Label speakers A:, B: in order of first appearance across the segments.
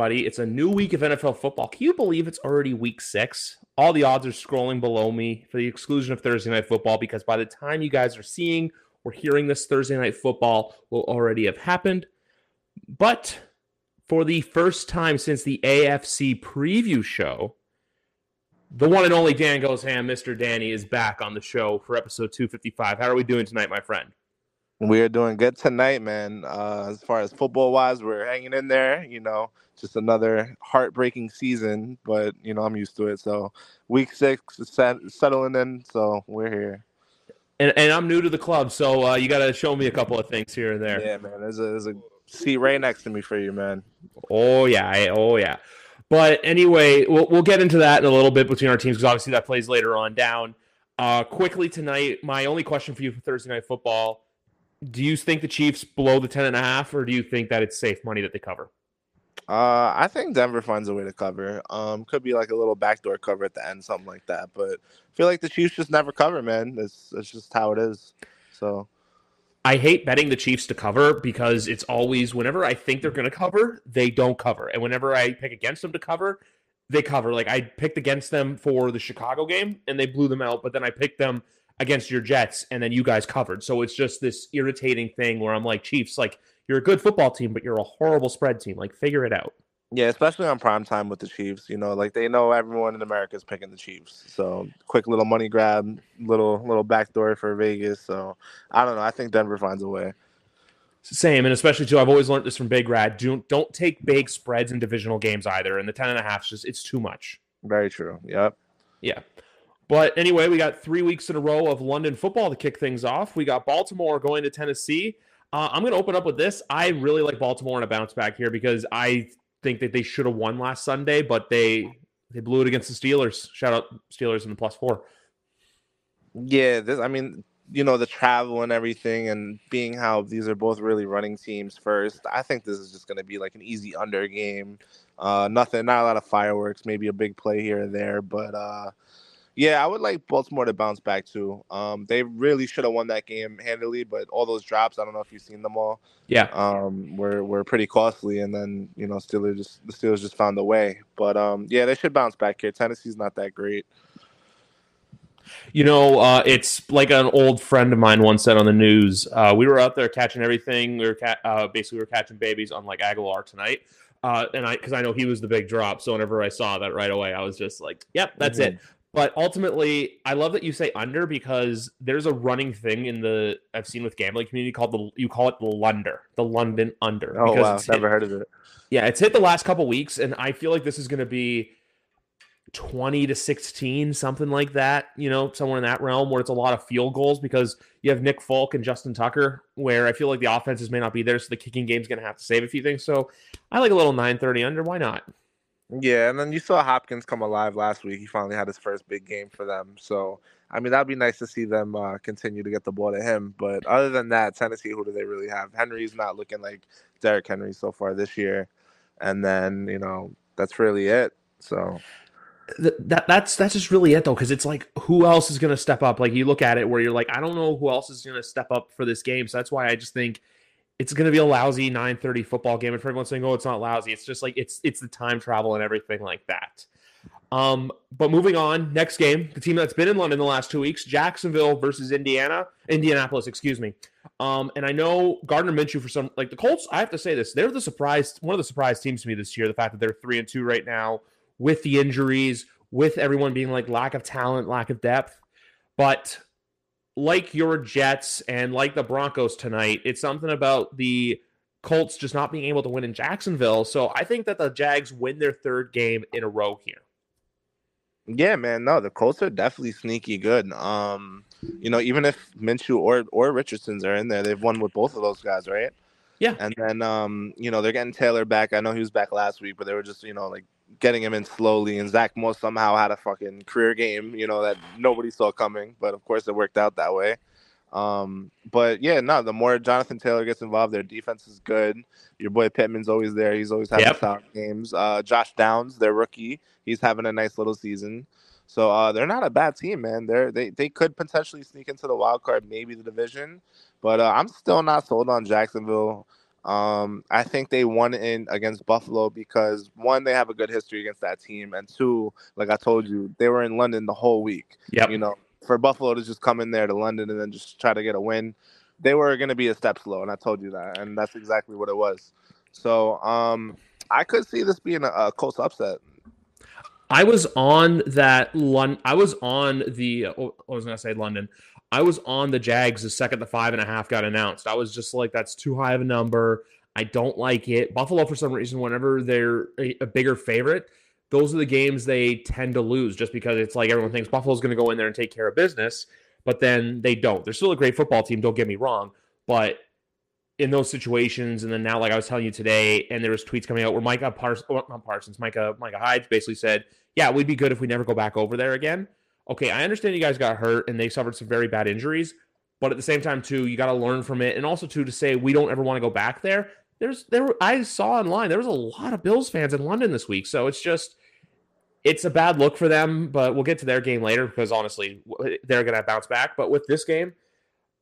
A: everybody. It's a new week of NFL football. Can you believe it's already week six? All the odds are scrolling below me for the exclusion of Thursday night football because by the time you guys are seeing or hearing this, Thursday night football will already have happened. But for the first time since the AFC preview show, the one and only Dan Goes Ham, Mr. Danny, is back on the show for episode 255. How are we doing tonight, my friend?
B: We are doing good tonight, man. Uh, as far as football wise, we're hanging in there. You know, just another heartbreaking season, but you know I'm used to it. So week six is set, settling in, so we're here.
A: And, and I'm new to the club, so uh, you got to show me a couple of things here and there.
B: Yeah, man. There's a there's a seat right next to me for you, man.
A: Oh yeah, oh yeah. But anyway, we'll we'll get into that in a little bit between our teams because obviously that plays later on down. Uh, quickly tonight, my only question for you for Thursday night football do you think the Chiefs blow the 10 and a half, or do you think that it's safe money that they cover?
B: Uh, I think Denver finds a way to cover. Um, could be like a little backdoor cover at the end, something like that. But I feel like the Chiefs just never cover, man. It's it's just how it is. So
A: I hate betting the Chiefs to cover because it's always whenever I think they're going to cover, they don't cover, and whenever I pick against them to cover, they cover. Like I picked against them for the Chicago game, and they blew them out. But then I picked them against your Jets, and then you guys covered. So it's just this irritating thing where I'm like, Chiefs, like you're a good football team, but you're a horrible spread team. Like figure it out.
B: Yeah, especially on prime time with the Chiefs. You know, like they know everyone in America is picking the Chiefs. So quick little money grab, little little backdoor for Vegas. So I don't know. I think Denver finds a way.
A: Same, and especially too. I've always learned this from Big Rad. Don't don't take big spreads in divisional games either. And the ten and a half is just it's too much.
B: Very true. Yep.
A: Yeah. But anyway, we got three weeks in a row of London football to kick things off. We got Baltimore going to Tennessee. Uh, I'm going to open up with this. I really like Baltimore in a bounce back here because I think that they should have won last Sunday, but they they blew it against the Steelers. Shout out Steelers in the plus four.
B: Yeah, this. I mean, you know, the travel and everything, and being how these are both really running teams first. I think this is just going to be like an easy under game. Uh, nothing, not a lot of fireworks. Maybe a big play here and there, but. Uh, yeah, I would like Baltimore to bounce back too. Um, they really should have won that game handily, but all those drops, I don't know if you've seen them all.
A: Yeah.
B: Um, were were pretty costly, and then you know, Steelers just the Steelers just found a way. But um, yeah, they should bounce back here. Tennessee's not that great.
A: You know, uh, it's like an old friend of mine once said on the news. Uh, we were out there catching everything. We were ca- uh, basically we were catching babies on like Aguilar tonight. Uh, and I, because I know he was the big drop, so whenever I saw that right away, I was just like, "Yep, that's mm-hmm. it." But ultimately, I love that you say under because there's a running thing in the I've seen with gambling community called the you call it the Lunder, the London under.
B: Oh wow, never heard of it.
A: Yeah, it's hit the last couple weeks, and I feel like this is going to be twenty to sixteen, something like that. You know, somewhere in that realm where it's a lot of field goals because you have Nick Folk and Justin Tucker, where I feel like the offenses may not be there, so the kicking game's going to have to save a few things. So I like a little nine thirty under. Why not?
B: Yeah, and then you saw Hopkins come alive last week. He finally had his first big game for them. So, I mean, that'd be nice to see them uh, continue to get the ball to him. But other than that, Tennessee, who do they really have? Henry's not looking like Derrick Henry so far this year. And then, you know, that's really it. So
A: that that's that's just really it though because it's like who else is going to step up like you look at it where you're like i don't know who else is going to step up for this game so that's why i just think it's going to be a lousy 9:30 football game and for everyone saying oh it's not lousy it's just like it's it's the time travel and everything like that. Um but moving on next game the team that's been in London the last 2 weeks Jacksonville versus Indiana Indianapolis excuse me. Um and I know Gardner Minshew for some like the Colts I have to say this they're the surprise one of the surprise teams to me this year the fact that they're 3 and 2 right now with the injuries with everyone being like lack of talent lack of depth. But like your Jets and like the Broncos tonight, it's something about the Colts just not being able to win in Jacksonville. So I think that the Jags win their third game in a row here.
B: Yeah, man. No, the Colts are definitely sneaky good. Um, you know, even if Minshew or or Richardson's are in there, they've won with both of those guys, right?
A: Yeah.
B: And then um, you know, they're getting Taylor back. I know he was back last week, but they were just, you know, like getting him in slowly. And Zach Moss somehow had a fucking career game, you know, that nobody saw coming. But of course, it worked out that way. Um, but yeah, no, the more Jonathan Taylor gets involved, their defense is good. Your boy Pittman's always there. He's always having yep. games. Uh, Josh Downs, their rookie, he's having a nice little season. So uh, they're not a bad team, man. They're they they could potentially sneak into the wild card, maybe the division. But uh, I'm still not sold on Jacksonville. Um, I think they won in against Buffalo because one, they have a good history against that team, and two, like I told you, they were in London the whole week.
A: Yeah,
B: You know, for Buffalo to just come in there to London and then just try to get a win, they were going to be a step slow, and I told you that, and that's exactly what it was. So, um, I could see this being a, a close upset.
A: I was on that London. I was on the. Oh, I was gonna say London. I was on the Jags the second the five and a half got announced. I was just like, that's too high of a number. I don't like it. Buffalo, for some reason, whenever they're a, a bigger favorite, those are the games they tend to lose just because it's like everyone thinks Buffalo's going to go in there and take care of business, but then they don't. They're still a great football team, don't get me wrong, but in those situations, and then now, like I was telling you today, and there was tweets coming out where Micah Parsons, not Parsons, Micah Micah Hyde basically said, "Yeah, we'd be good if we never go back over there again." Okay, I understand you guys got hurt and they suffered some very bad injuries, but at the same time, too, you got to learn from it, and also too to say we don't ever want to go back there. There's there, I saw online there was a lot of Bills fans in London this week, so it's just it's a bad look for them. But we'll get to their game later because honestly, they're gonna bounce back. But with this game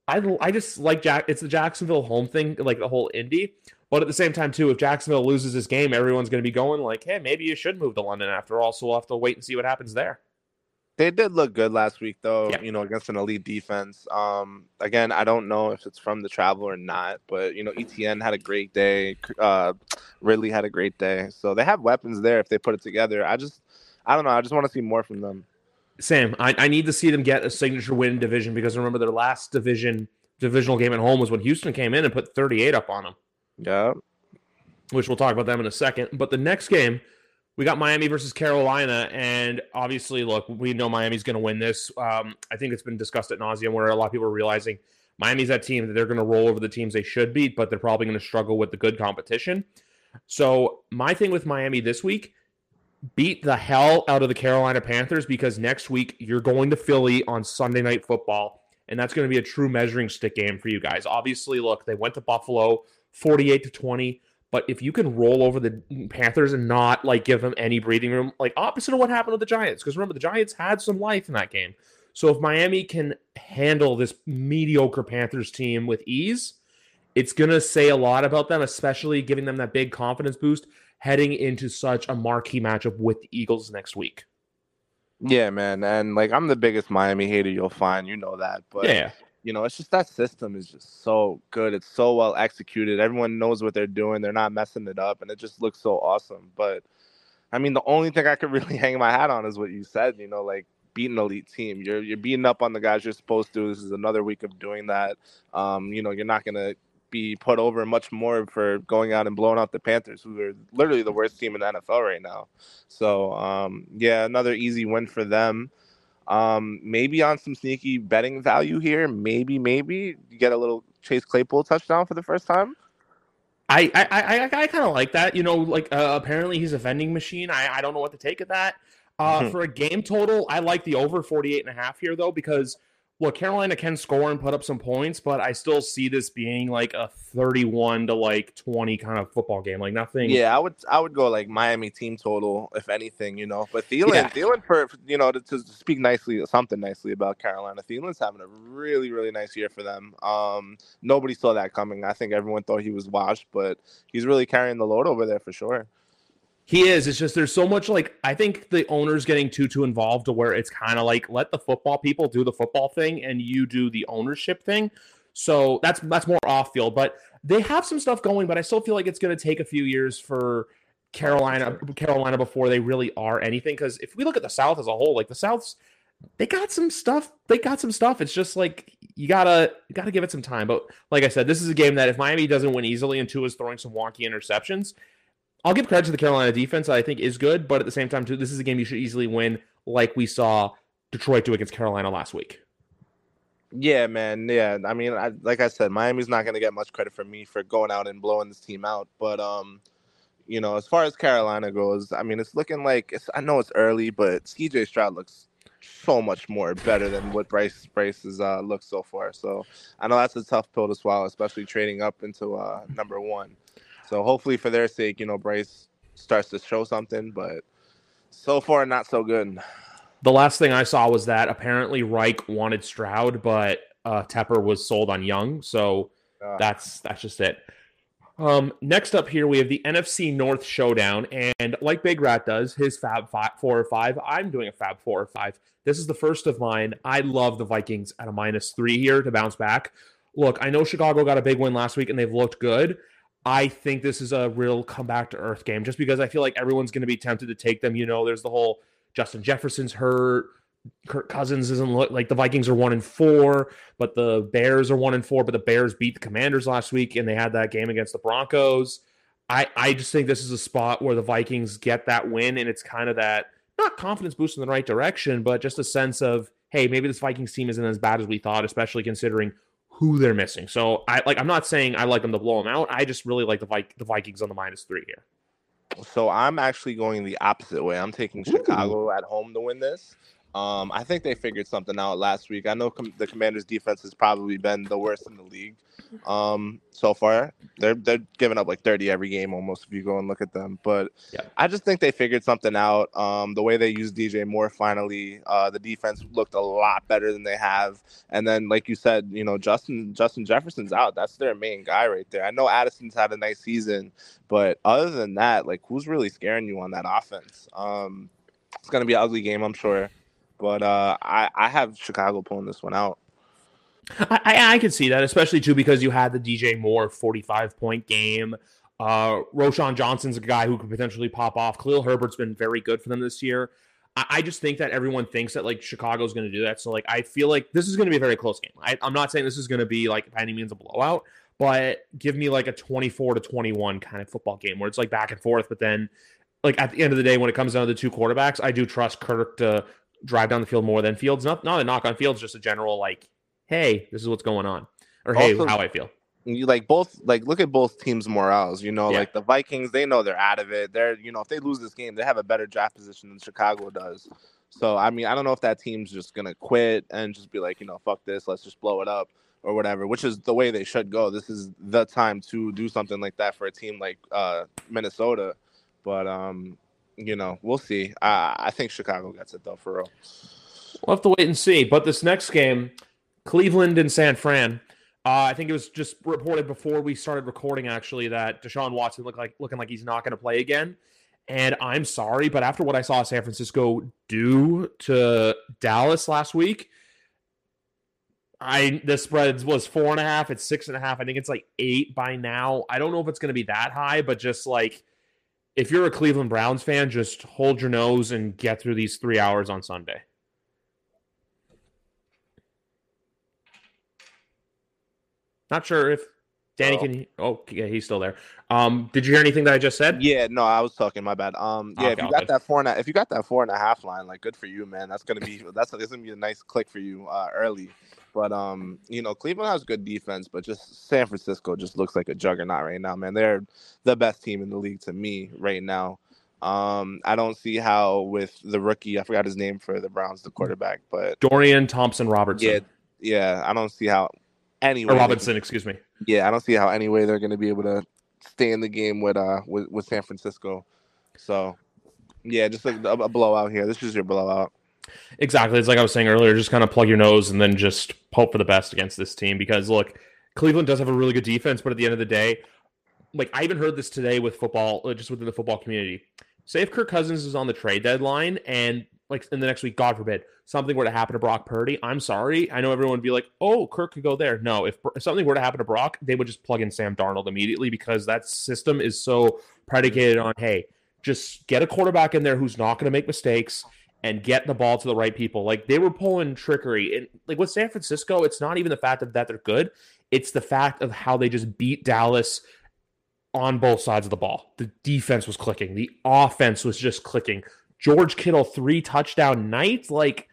A: I I just like Jack. It's the Jacksonville home thing, like the whole Indy. But at the same time, too, if Jacksonville loses this game, everyone's going to be going like, "Hey, maybe you should move to London after all." So we'll have to wait and see what happens there.
B: They did look good last week, though. Yeah. You know, against an elite defense. Um, again, I don't know if it's from the travel or not, but you know, Etienne had a great day. Uh, Ridley had a great day. So they have weapons there if they put it together. I just, I don't know. I just want to see more from them.
A: Sam, I, I need to see them get a signature win division because remember their last division divisional game at home was when Houston came in and put 38 up on them.
B: Yeah.
A: Which we'll talk about them in a second. But the next game, we got Miami versus Carolina, and obviously, look, we know Miami's going to win this. Um, I think it's been discussed at nauseum where a lot of people are realizing Miami's that team that they're going to roll over the teams they should beat, but they're probably going to struggle with the good competition. So my thing with Miami this week beat the hell out of the Carolina Panthers because next week you're going to Philly on Sunday Night Football, and that's going to be a true measuring stick game for you guys. Obviously, look, they went to Buffalo 48 to 20, but if you can roll over the Panthers and not like give them any breathing room, like opposite of what happened with the Giants, because remember the Giants had some life in that game. So if Miami can handle this mediocre Panthers team with ease, it's going to say a lot about them, especially giving them that big confidence boost heading into such a marquee matchup with the Eagles next week.
B: Yeah, man, and like I'm the biggest Miami hater you'll find, you know that. But yeah, you know, it's just that system is just so good. It's so well executed. Everyone knows what they're doing. They're not messing it up, and it just looks so awesome. But I mean, the only thing I could really hang my hat on is what you said. You know, like beating elite team. You're you're beating up on the guys you're supposed to. This is another week of doing that. Um, you know, you're not gonna be put over much more for going out and blowing out the Panthers, who are literally the worst team in the NFL right now. So, um, yeah, another easy win for them. Um, maybe on some sneaky betting value here. Maybe, maybe you get a little Chase Claypool touchdown for the first time.
A: I I I, I kind of like that. You know, like uh, apparently he's a vending machine. I, I don't know what to take of that. Uh, for a game total, I like the over 48 and a half here though because look, Carolina can score and put up some points, but I still see this being like a 31 to like 20 kind of football game. Like nothing.
B: Yeah, I would I would go like Miami team total if anything, you know. But Thielen, yeah. Thielen for you know to, to, speak nicely something nicely about Carolina. Thielen's having a really really nice year for them. Um, nobody saw that coming. I think everyone thought he was washed, but he's really carrying the load over there for sure.
A: He is. It's just there's so much like I think the owner's getting too too involved to where it's kind of like let the football people do the football thing and you do the ownership thing. So that's that's more off field, but they have some stuff going. But I still feel like it's going to take a few years for Carolina Carolina before they really are anything. Because if we look at the South as a whole, like the South's they got some stuff. They got some stuff. It's just like you gotta you gotta give it some time. But like I said, this is a game that if Miami doesn't win easily and two is throwing some wonky interceptions, I'll give credit to the Carolina defense. I think is good, but at the same time, too, this is a game you should easily win, like we saw Detroit do against Carolina last week.
B: Yeah, man. Yeah, I mean, I, like I said, Miami's not going to get much credit from me for going out and blowing this team out. But um, you know, as far as Carolina goes, I mean, it's looking like it's. I know it's early, but CJ Stroud looks so much more better than what Bryce Bryce has uh, looked so far. So I know that's a tough pill to swallow, especially trading up into uh, number one. So hopefully, for their sake, you know, Bryce starts to show something. But so far, not so good.
A: The last thing I saw was that apparently Reich wanted Stroud, but uh, Tepper was sold on Young. So uh, that's that's just it. Um, next up here, we have the NFC North Showdown. And like Big Rat does, his Fab five, four or five, I'm doing a Fab four or five. This is the first of mine. I love the Vikings at a minus three here to bounce back. Look, I know Chicago got a big win last week and they've looked good. I think this is a real comeback to earth game just because I feel like everyone's going to be tempted to take them. You know, there's the whole Justin Jefferson's hurt. Kirk Cousins isn't look like the Vikings are one and four, but the Bears are one and four. But the Bears beat the Commanders last week, and they had that game against the Broncos. I I just think this is a spot where the Vikings get that win, and it's kind of that not confidence boost in the right direction, but just a sense of hey, maybe this Vikings team isn't as bad as we thought, especially considering who they're missing. So I like I'm not saying I like them to blow them out. I just really like the Vi- the Vikings on the minus three here.
B: So I'm actually going the opposite way. I'm taking Chicago Ooh. at home to win this. Um, I think they figured something out last week. I know com- the Commanders' defense has probably been the worst in the league um, so far. They're they're giving up like 30 every game almost if you go and look at them. But yeah. I just think they figured something out. Um, the way they used DJ Moore finally, uh, the defense looked a lot better than they have. And then, like you said, you know, Justin Justin Jefferson's out. That's their main guy right there. I know Addison's had a nice season, but other than that, like who's really scaring you on that offense? Um, it's gonna be an ugly game, I'm sure. But uh, I I have Chicago pulling this one out.
A: I, I, I can see that, especially too because you had the DJ Moore 45 point game. Uh, Roschon Johnson's a guy who could potentially pop off. Khalil Herbert's been very good for them this year. I, I just think that everyone thinks that like Chicago's going to do that. So like I feel like this is going to be a very close game. I, I'm not saying this is going to be like by any means a blowout, but give me like a 24 to 21 kind of football game where it's like back and forth. But then like at the end of the day, when it comes down to the two quarterbacks, I do trust Kirk to drive down the field more than Fields. Not not a knock on Fields, just a general like, hey, this is what's going on, or hey, how I feel.
B: You like both like look at both teams' morals. You know, yeah. like the Vikings, they know they're out of it. They're you know if they lose this game, they have a better draft position than Chicago does. So I mean, I don't know if that team's just gonna quit and just be like, you know, fuck this, let's just blow it up or whatever. Which is the way they should go. This is the time to do something like that for a team like uh, Minnesota. But um, you know, we'll see. I think Chicago gets it though, for real.
A: We'll have to wait and see. But this next game, Cleveland and San Fran. Uh, I think it was just reported before we started recording actually that Deshaun Watson looked like looking like he's not going to play again. And I'm sorry, but after what I saw San Francisco do to Dallas last week, I the spread was four and a half. It's six and a half. I think it's like eight by now. I don't know if it's going to be that high, but just like if you're a Cleveland Browns fan, just hold your nose and get through these three hours on Sunday. Not sure if Danny oh. can. Oh, yeah, he's still there. Um, did you hear anything that I just said?
B: Yeah, no, I was talking. My bad. Um, yeah, okay, if you got good. that four and a, if you got that four and a half line, like, good for you, man. That's gonna be that's, that's gonna be a nice click for you uh, early. But um, you know, Cleveland has good defense, but just San Francisco just looks like a juggernaut right now, man. They're the best team in the league to me right now. Um, I don't see how with the rookie, I forgot his name for the Browns, the quarterback, but
A: Dorian Thompson Robertson.
B: Yeah, yeah. I don't see how anyway.
A: Robinson, excuse me.
B: Yeah, I don't see how anyway they're going to be able to stay in the game with uh with, with San Francisco. So yeah, just a, a blowout here. This is your blowout.
A: Exactly. It's like I was saying earlier, just kind of plug your nose and then just hope for the best against this team because look, Cleveland does have a really good defense, but at the end of the day, like I even heard this today with football, uh, just within the football community. Say if Kirk Cousins is on the trade deadline and like in the next week, God forbid, something were to happen to Brock Purdy, I'm sorry. I know everyone would be like, "Oh, Kirk could go there." No, if, if something were to happen to Brock, they would just plug in Sam Darnold immediately because that system is so predicated on, hey, just get a quarterback in there who's not going to make mistakes and get the ball to the right people. Like they were pulling trickery. And like with San Francisco, it's not even the fact of that they're good. It's the fact of how they just beat Dallas on both sides of the ball. The defense was clicking. The offense was just clicking. George Kittle three touchdown night. Like,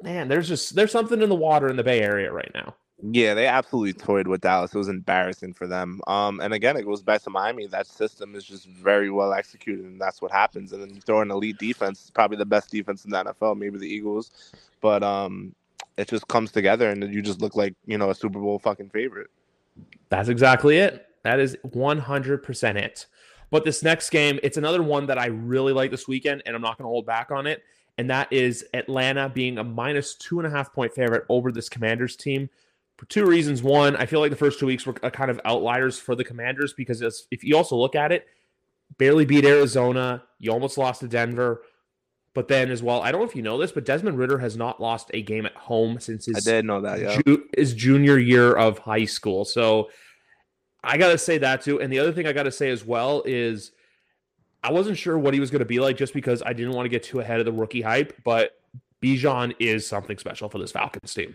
A: man, there's just there's something in the water in the Bay Area right now.
B: Yeah, they absolutely toyed with Dallas. It was embarrassing for them. Um, and again, it goes back to Miami. That system is just very well executed, and that's what happens. And then you throw an elite defense, probably the best defense in the NFL, maybe the Eagles. But um, it just comes together, and you just look like you know a Super Bowl fucking favorite.
A: That's exactly it. That is 100% it. But this next game, it's another one that I really like this weekend, and I'm not going to hold back on it. And that is Atlanta being a minus two and a half point favorite over this Commanders team for two reasons. One, I feel like the first two weeks were kind of outliers for the Commanders because if you also look at it, barely beat Arizona, you almost lost to Denver. But then as well, I don't know if you know this, but Desmond Ridder has not lost a game at home since his
B: I did know that, yeah.
A: ju- his junior year of high school. So I gotta say that too. And the other thing I gotta say as well is I wasn't sure what he was gonna be like just because I didn't want to get too ahead of the rookie hype, but Bijan is something special for this Falcons team.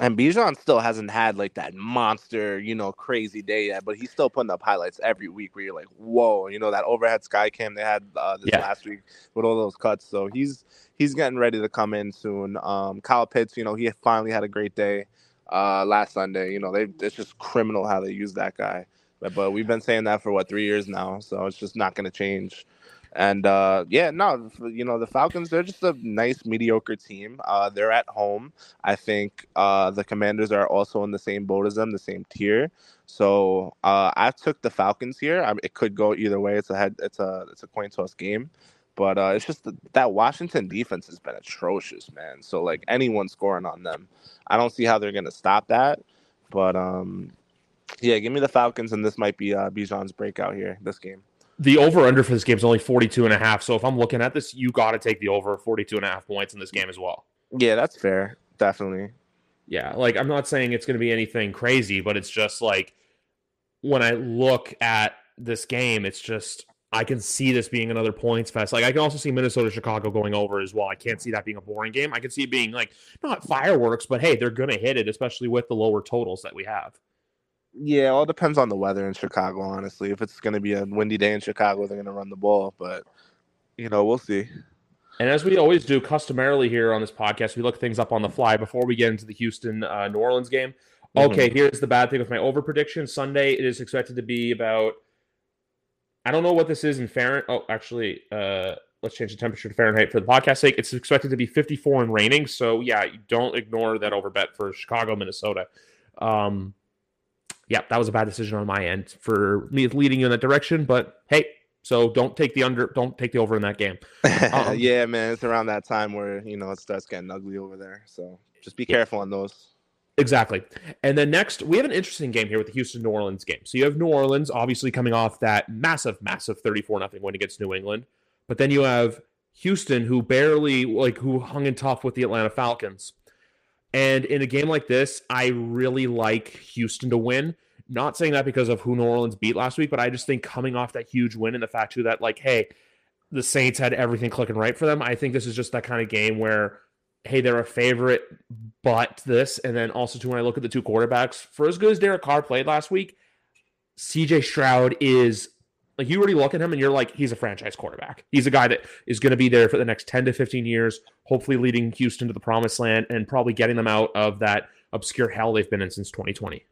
B: And Bijan still hasn't had like that monster, you know, crazy day yet, but he's still putting up highlights every week where you're like, whoa, you know, that overhead sky cam they had uh, this yeah. last week with all those cuts. So he's he's getting ready to come in soon. Um, Kyle Pitts, you know, he finally had a great day uh, last Sunday. You know, they it's just criminal how they use that guy. But, but we've been saying that for what three years now, so it's just not going to change. And uh, yeah, no, you know the Falcons. They're just a nice, mediocre team. Uh, they're at home. I think uh, the Commanders are also in the same boat as them, the same tier. So uh, I took the Falcons here. I mean, it could go either way. It's a head. It's a it's a coin toss game. But uh, it's just that Washington defense has been atrocious, man. So like anyone scoring on them, I don't see how they're gonna stop that. But um, yeah, give me the Falcons, and this might be uh, Bijan's breakout here this game
A: the over under for this game is only 42 and a half. So if I'm looking at this, you got to take the over 42 and a half points in this game as well.
B: Yeah, that's fair. Definitely.
A: Yeah. Like I'm not saying it's going to be anything crazy, but it's just like when I look at this game, it's just I can see this being another points fest. Like I can also see Minnesota Chicago going over as well. I can't see that being a boring game. I can see it being like not fireworks, but hey, they're going to hit it, especially with the lower totals that we have.
B: Yeah, all depends on the weather in Chicago. Honestly, if it's going to be a windy day in Chicago, they're going to run the ball. But you know, we'll see.
A: And as we always do, customarily here on this podcast, we look things up on the fly before we get into the Houston uh, New Orleans game. Okay, mm-hmm. here's the bad thing with my over prediction. Sunday it is expected to be about. I don't know what this is in Fahrenheit. Oh, actually, uh, let's change the temperature to Fahrenheit for the podcast sake. It's expected to be 54 and raining. So yeah, don't ignore that over bet for Chicago, Minnesota. Um, yeah, that was a bad decision on my end for me leading you in that direction. But hey, so don't take the under, don't take the over in that game.
B: Um, yeah, man, it's around that time where you know it starts getting ugly over there. So just be careful on those.
A: Exactly. And then next, we have an interesting game here with the Houston New Orleans game. So you have New Orleans obviously coming off that massive, massive 34 nothing win against New England. But then you have Houston who barely like who hung in tough with the Atlanta Falcons. And in a game like this, I really like Houston to win. Not saying that because of who New Orleans beat last week, but I just think coming off that huge win and the fact too that like, hey, the Saints had everything clicking right for them. I think this is just that kind of game where, hey, they're a favorite, but this, and then also too when I look at the two quarterbacks, for as good as Derek Carr played last week, CJ Stroud is like you already look at him and you're like, he's a franchise quarterback. He's a guy that is going to be there for the next 10 to 15 years, hopefully leading Houston to the promised land and probably getting them out of that obscure hell they've been in since 2020.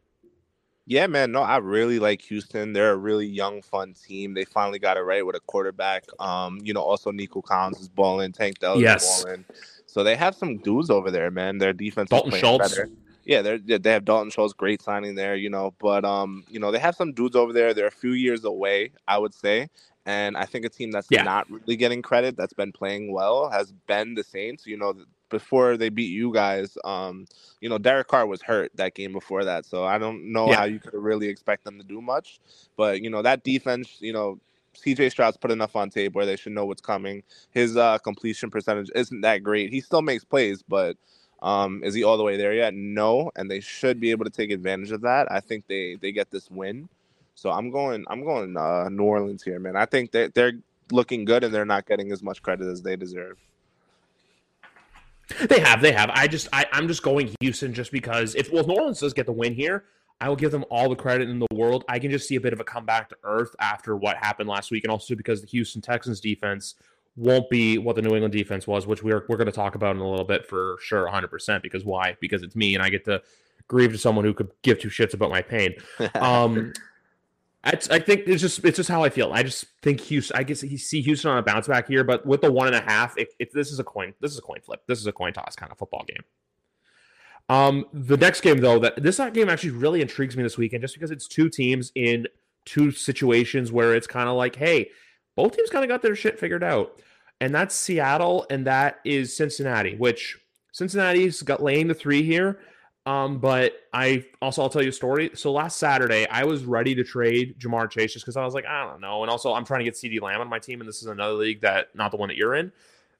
B: Yeah, man. No, I really like Houston. They're a really young, fun team. They finally got it right with a quarterback. Um, you know, also Nico Collins is balling, Tank Dell yes. is balling. So they have some dudes over there, man. Their defense
A: Dalton is playing Schultz. better
B: yeah, they're they have Dalton Schultz, great signing there, you know. But um, you know, they have some dudes over there. They're a few years away, I would say. And I think a team that's yeah. not really getting credit, that's been playing well, has been the Saints. You know, before they beat you guys, um, you know, Derek Carr was hurt that game before that, so I don't know yeah. how you could really expect them to do much. But you know, that defense, you know, CJ Stroud's put enough on tape where they should know what's coming. His uh, completion percentage isn't that great. He still makes plays, but um, is he all the way there yet? No, and they should be able to take advantage of that. I think they they get this win, so I'm going I'm going uh, New Orleans here, man. I think they they're looking good and they're not getting as much credit as they deserve.
A: They have, they have. I just I, I'm just going Houston just because if well if New Orleans does get the win here, I will give them all the credit in the world. I can just see a bit of a comeback to earth after what happened last week, and also because the Houston Texans defense won't be what the New England defense was, which we're we're going to talk about in a little bit for sure, 100%. Because why? Because it's me, and I get to grieve to someone who could give two shits about my pain. Um, I, I think it's just it's just how I feel. I just think Houston. I guess he see Houston on a bounce back here, but with the one and a half, if, if this is a coin, this is a coin flip. This is a coin toss kind of football game. Um, the next game though, that this game actually really intrigues me this weekend, just because it's two teams in two situations where it's kind of like, hey, both teams kind of got their shit figured out and that's Seattle, and that is Cincinnati, which Cincinnati's got laying the three here. Um, but I also I'll tell you a story. So last Saturday, I was ready to trade Ja'Marr Chase just because I was like, I don't know. And also I'm trying to get CeeDee Lamb on my team, and this is another league that not the one that you're in.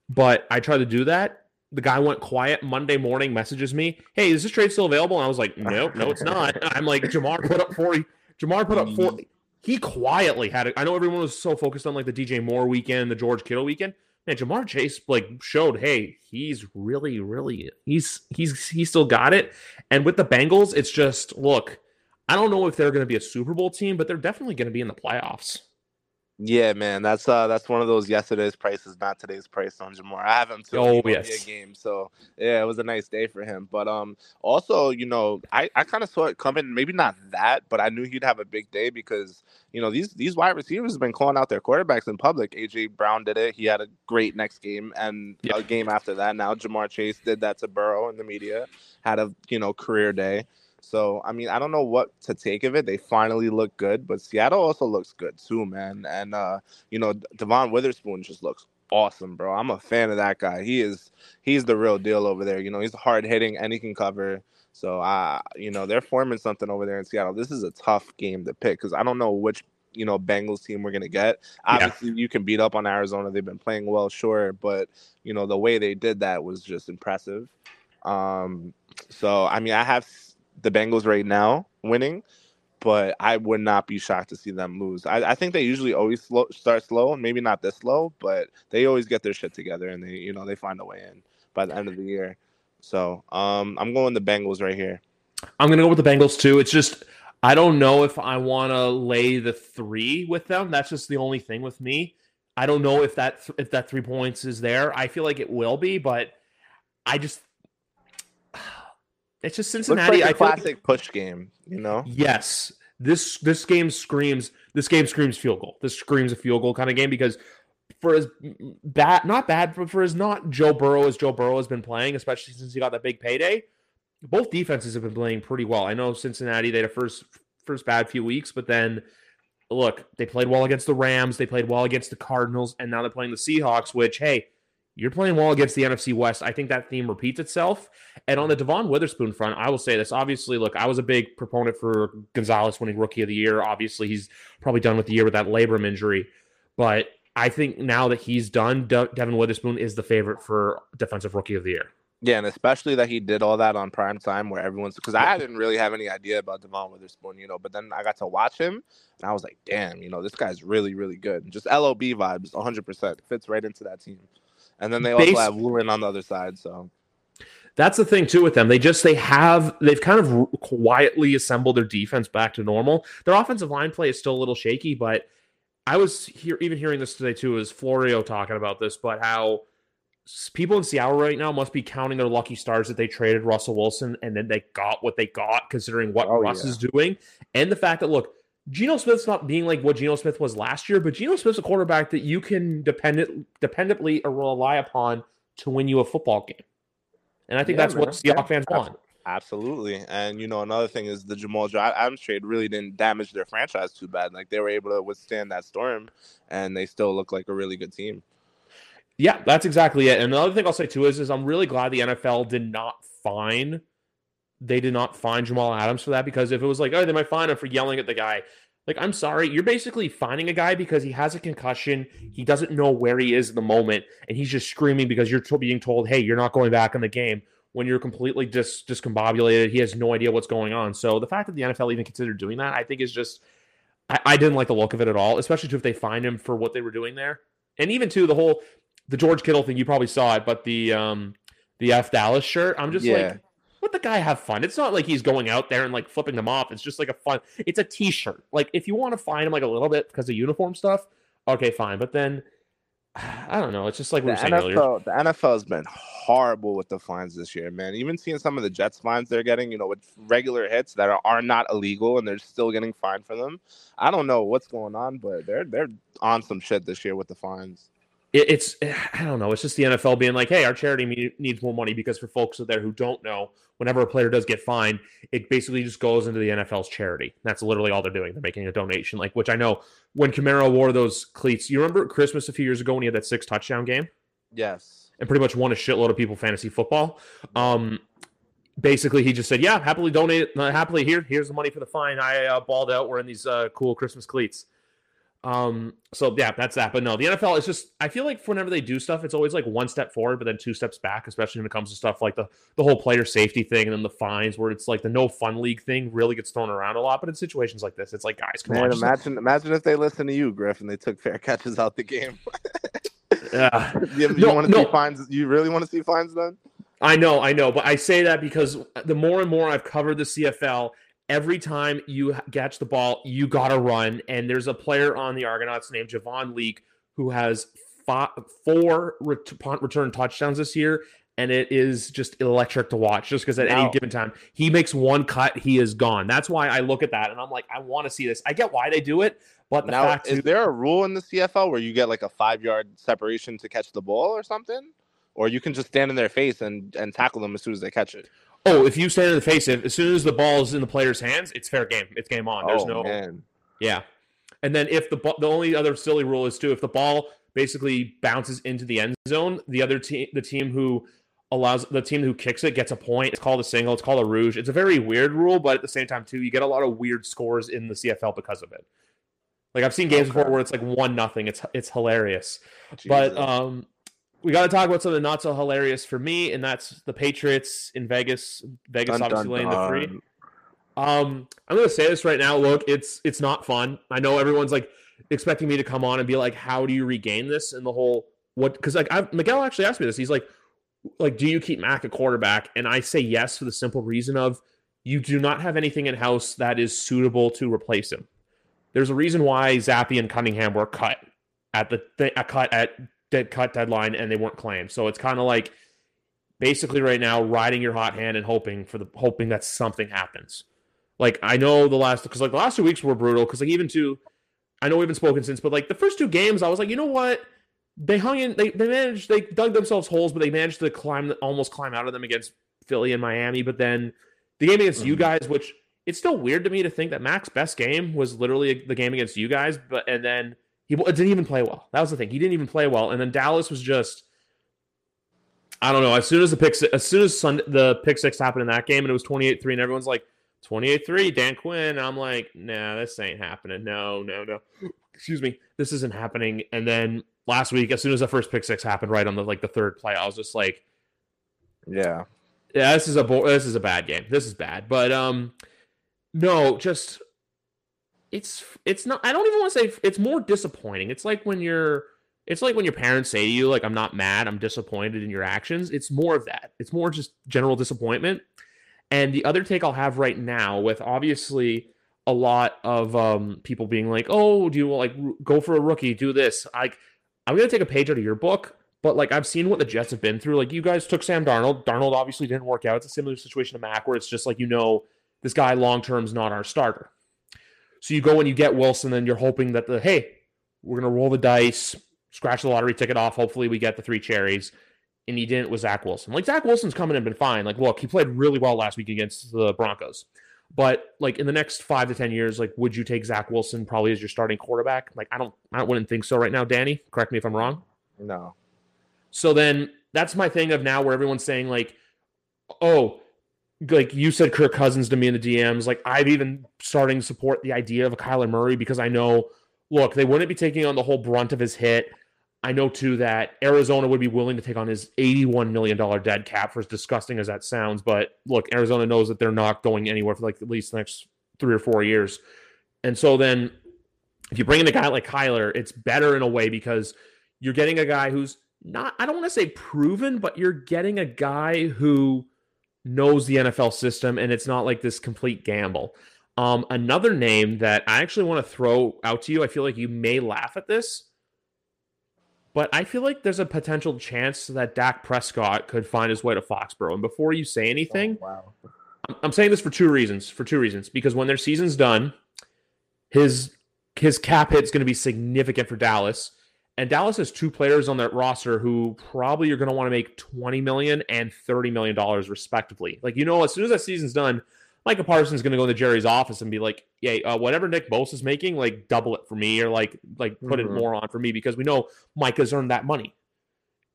A: But I tried to do that. The guy went quiet Monday morning, messages me, Hey, is this trade still available? And I was like, Nope, no, it's not. I'm like, Ja'Marr put up 40. Ja'Marr put up 40. He quietly had it. I know everyone was so focused on like the DJ Moore weekend, the George Kittle weekend man, Ja'Marr Chase like showed, hey, he's really, really he's he's he still got it. And with the Bengals, it's just look, I don't know if they're going to be a Super Bowl team, but they're definitely going to be in the playoffs.
B: Yeah, man, that's uh that's one of those yesterday's prices, not today's price on Ja'Marr. I have him to
A: oh, yes.
B: game, so yeah, it was a nice day for him. But um, also, you know, I I kind of saw it coming. Maybe not that, but I knew he'd have a big day because you know these these wide receivers have been calling out their quarterbacks in public. AJ Brown did it. He had a great next game, and a game after that. Now Ja'Marr Chase did that to Burrow in the media. Had a you know career day. So I mean, I don't know what to take of it. They finally look good, but Seattle also looks good too, man. And uh, you know, Devon Witherspoon just looks awesome, bro. I'm a fan of that guy. He is he's the real deal over there. You know, he's hard hitting and he can cover. So uh, you know, they're forming something over there in Seattle. This is a tough game to pick because I don't know which you know Bengals team we're gonna get. Obviously, yeah. you can beat up on Arizona. They've been playing well, sure, but you know the way they did that was just impressive. Um, so I mean, I have the Bengals right now winning, but I would not be shocked to see them lose. I, I think they usually always slow, start slow, and maybe not this slow, but they always get their shit together and they, you know, they find a way in by the end of the year. So um, I'm going the Bengals right here.
A: I'm gonna go with the Bengals too. It's just I don't know if I want to lay the three with them. That's just the only thing with me. I don't know if that if that three points is there. I feel like it will be, but I just it's just Cincinnati.
B: Looks like a classic like, push game, you know.
A: Yes, this this game screams. This game screams field goal. This screams a field goal kind of game because for as bad, not bad, but for as not Joe Burrow as Joe Burrow has been playing, especially since he got that big payday. Both defenses have been playing pretty well. I know Cincinnati they had a first first bad few weeks, but then look, they played well against the Rams, they played well against the Cardinals, and now they're playing the Seahawks. Which hey, you're playing well against the NFC West. I think that theme repeats itself. And on the Devon Witherspoon front, I will say this. Obviously, look, I was a big proponent for Gonzalez winning Rookie of the Year. Obviously, he's probably done with the year with that labrum injury. But I think now that he's done, De- Devon Witherspoon is the favorite for Defensive Rookie of the Year.
B: Yeah, and especially that he did all that on prime time where everyone's because I didn't really have any idea about Devon Witherspoon, you know, but then I got to watch him and I was like, damn, you know, this guy's really, really good. Just LOB vibes, 100% fits right into that team and then they also have Woolen on the other side. So
A: that's the thing too with them. They just they have they've kind of quietly assembled their defense back to normal. Their offensive line play is still a little shaky, but I was here even hearing this today too. Is Florio talking about this? But how people in Seattle right now must be counting their lucky stars that they traded Russell Wilson and then they got what they got, considering what oh, Russ yeah. is doing, and the fact that look, Geno Smith's not being like what Geno Smith was last year, but Geno Smith's a quarterback that you can dependent dependably rely upon to win you a football game. And I think yeah, that's man. what Seahawks yeah. fans want.
B: Absolutely. And you know, another thing is the Jamal Adams trade really didn't damage their franchise too bad. Like they were able to withstand that storm and they still look like a really good team.
A: Yeah, that's exactly it. And another thing I'll say too is, is I'm really glad the NFL did not fine they did not find Jamal Adams for that because if it was like, oh, they might find him for yelling at the guy. Like, I'm sorry, you're basically finding a guy because he has a concussion. He doesn't know where he is in the moment, and he's just screaming because you're being told, "Hey, you're not going back in the game." When you're completely dis- discombobulated, he has no idea what's going on. So the fact that the NFL even considered doing that, I think, is just I, I didn't like the look of it at all, especially too if they find him for what they were doing there, and even to the whole the George Kittle thing. You probably saw it, but the um the F Dallas shirt. I'm just yeah. like let the guy have fun. It's not like he's going out there and like flipping them off. It's just like a fun. It's a T-shirt. Like if you want to find him like a little bit because of uniform stuff, okay, fine. But then I don't know. It's just like we
B: the
A: were saying NFL,
B: earlier. The NFL has been horrible with the fines this year, man. Even seeing some of the Jets fines they're getting, you know, with regular hits that are, are not illegal and they're still getting fined for them. I don't know what's going on, but they're they're on some shit this year with the fines
A: it's I don't know. It's just the NFL being like, hey, our charity needs more money because for folks out there who don't know, whenever a player does get fined, it basically just goes into the NFL's charity. That's literally all they're doing. They're making a donation, like which I know when Kamara wore those cleats. You remember Christmas a few years ago when he had that six touchdown game?
B: Yes.
A: And pretty much won a shitload of people fantasy football. Um, basically he just said, "Yeah, happily donate, uh, happily here. Here's the money for the fine. I uh, balled out. We're in these uh, cool Christmas cleats." Um, so yeah, that's that. But no, the NFL is just I feel like whenever they do stuff, it's always like one step forward, but then two steps back, especially when it comes to stuff like the the whole player safety thing and then the fines where it's like the no fun league thing really gets thrown around a lot. But in situations like this, it's like guys, come
B: Man,
A: on. just-
B: imagine imagine if they listened to you, Griff, and they took fair catches out the game.
A: Yeah.
B: you
A: No,
B: want to
A: no.
B: see fines? You really want to see fines then?
A: I know, I know, but I say that because the more and more I've covered the CFL, every time you catch the ball, you got to run. And there's a player on the Argonauts named Javon Leake who has fi- four ret- punt return touchdowns this year. And it is just electric to watch just because at any given time he makes one cut, he is gone. That's why I look at that and I'm like, I want to see this. I get why they do it, but the
B: Now,
A: fact
B: is there a rule in the CFL where you get like a five yard separation to catch the ball or something? Or you can just stand in their face and, and tackle them as soon as they catch it.
A: Oh, if you stand in the face, if as soon as the ball is in the player's hands, it's fair game. It's game on. There's
B: oh,
A: no
B: man.
A: Yeah, and then if the ball, the only other silly rule is too, if the ball basically bounces into the end zone, the other team, the team who allows the team who kicks it gets a point. It's called a single. It's called a rouge. It's a very weird rule, but at the same time too, you get a lot of weird scores in the CFL because of it. Like I've seen games
B: Okay.
A: before where it's like one nothing. It's it's hilarious. But um, we got to talk about something not so hilarious for me, and that's the Patriots in Vegas. Vegas
B: Dun,
A: obviously
B: dun,
A: laying the three. Um, I'm gonna say this right now. Look, it's it's not fun. I know everyone's like expecting me to come on and be like, "How do you regain this?" And the whole what? Because like I've, Miguel actually asked me this. He's like, "Like, do you keep Mac a quarterback?" And I say yes for the simple reason of you do not have anything in house that is suitable to replace him. There's a reason why Zappe and Cunningham were cut at the th- cut at dead cut deadline and they weren't claimed. So it's kind of like basically right now riding your hot hand and hoping for the hoping that something happens. Like I know the last because like the last two weeks were brutal because like even two, I know we haven't spoken since, but like the first two games, I was like, you know what? They hung in, they they managed, they dug themselves holes, but they managed to climb, almost climb out of them against Philly and Miami. But then the game against you
B: Mhm.
A: guys, which it's still weird to me to think that Mac's best game was literally the game against you guys, but and then he didn't even play well. That was the thing; he didn't even play well, and then Dallas was just. I don't know. As soon as the pick, as soon as Sunday, the pick six happened in that game, and it was twenty eight three, and everyone's like, 28-3 Dan Quinn. I'm like, nah, this ain't happening. No, no, no. Excuse me. This isn't happening. And then last week, as soon as the first pick six happened, right on the like the third play, I was just like,
B: Yeah.
A: yeah, this is a bo- this is a bad game. This is bad. But um no, just it's it's not I don't even want to say it's more disappointing. It's like when you're it's like when your parents say to you like I'm not mad, I'm disappointed in your actions. It's more of that. It's more just general disappointment. And the other take I'll have right now with obviously a lot of um people being like, "Oh, do you like go for a rookie, do this." Like I'm to take a page out of your book but like I've seen what the Jets have been through. Like you guys took Sam Darnold. Darnold obviously didn't work out. It's a similar situation to Mac, where it's just like you know this guy long term is not our starter. So you go and you get Wilson, and you're hoping that the hey, we're gonna roll the dice, scratch the lottery ticket off. Hopefully we get the three cherries. And he didn't with Zach Wilson. Like Zach Wilson's coming and been fine. Like look, he played really well last week against the Broncos. But like in the next five to ten years, like would you take Zach Wilson probably as your starting quarterback? Like I don't, I wouldn't think so right now. Danny, correct me if I'm wrong.
B: No.
A: So then that's my thing of now where everyone's saying like, oh, like you said Kirk Cousins to me in the DMs. Like I've even starting to support the idea of a Kyler Murray because I know, look, they wouldn't be taking on the whole brunt of his hit. I know too that Arizona would be willing to take on his $81 million dead cap for as disgusting as that sounds. But look, Arizona knows that they're not going anywhere for like at least the next three or four years. And so then if you bring in a guy like Kyler, it's better in a way because you're getting a guy who's not, I don't want to say proven, but you're getting a guy who knows the NFL system and it's not like this complete gamble. Um, another name that I actually want to throw out to you, I feel like you may laugh at this, but I feel like there's a potential chance that Dak Prescott could find his way to Foxborough. And before you say anything,
B: Oh, wow.
A: I'm- I'm saying this for two reasons. For two reasons, because when their season's done, his his cap hit's going to be significant for Dallas, and Dallas has two players on that roster who probably are going to want to make 20 million and 30 million dollars respectively. Like you know, as soon as that season's done, Micah Parsons is going to go into Jerry's office and be like, "Yeah, uh, whatever Nick Bosa's making, like double it for me, or like like put it
B: Mhm.
A: more on for me because we know Micah's earned that money."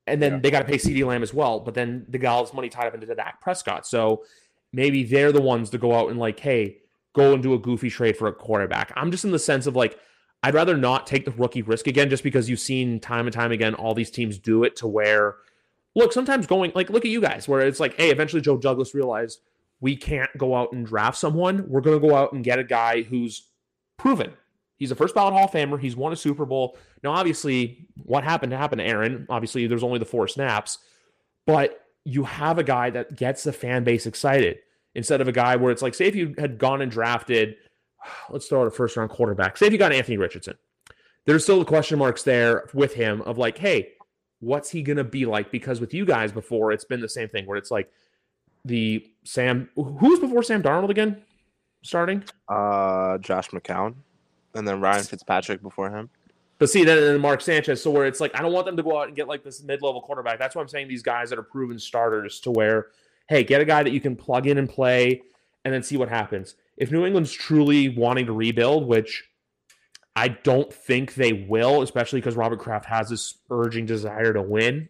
A: And then
B: Yeah.
A: they got to pay CeeDee Lamb as well, but then the guy's money tied up into Dak Prescott. So maybe they're the ones to go out and like, hey, go and do a goofy trade for a quarterback. I'm just in the sense of like, I'd rather not take the rookie risk again, just because you've seen time and time again all these teams do it to where, look, sometimes going like, look at you guys, where it's like, hey, eventually Joe Douglas realized we can't go out and draft someone. We're going to go out and get a guy who's proven. He's a first ballot Hall of Famer. He's won a Super Bowl. Now, obviously, what happened to happen to Aaron? Obviously, there's only the four snaps, but you have a guy that gets the fan base excited instead of a guy where it's like, say, if you had gone and drafted, let's throw out a first round quarterback. Say if you got Anthony Richardson, there's still the question marks there with him of like, hey, what's he going to be like? Because with you guys before, it's been the same thing where it's like the Sam, who's before Sam Darnold again starting?
B: Uh, Josh McCown, and then Ryan Fitzpatrick before him.
A: But see, then and Mark Sanchez. So where it's like, I don't want them to go out and get like this mid-level quarterback. That's why I'm saying these guys that are proven starters to where, hey, get a guy that you can plug in and play, and then see what happens. If New England's truly wanting to rebuild, which I don't think they will, especially because Robert Kraft has this urging desire to win.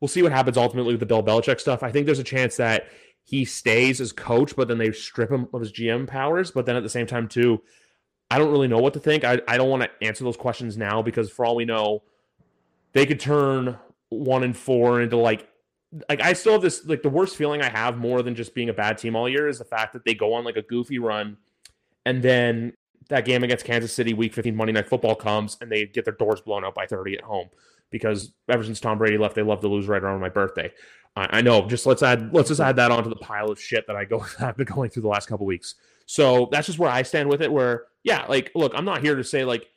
A: We'll see what happens ultimately with the Bill Belichick stuff. I think there's a chance that he stays as coach, but then they strip him of his GM powers. But then at the same time, too, I don't really know what to think. I, I don't want to answer those questions now because for all we know, they could turn one and four into like like I still have this like the worst feeling I have more than just being a bad team all year is the fact that they go on like a goofy run and then that game against Kansas City week 15 Monday night football comes and they get their doors blown out by 30 at home because ever since Tom Brady left they love to lose right around my birthday. I, I know just let's add let's just add that onto the pile of shit that I go I've been going through the last couple weeks. So that's just where I stand with it where yeah, like, look, I'm not here to say like,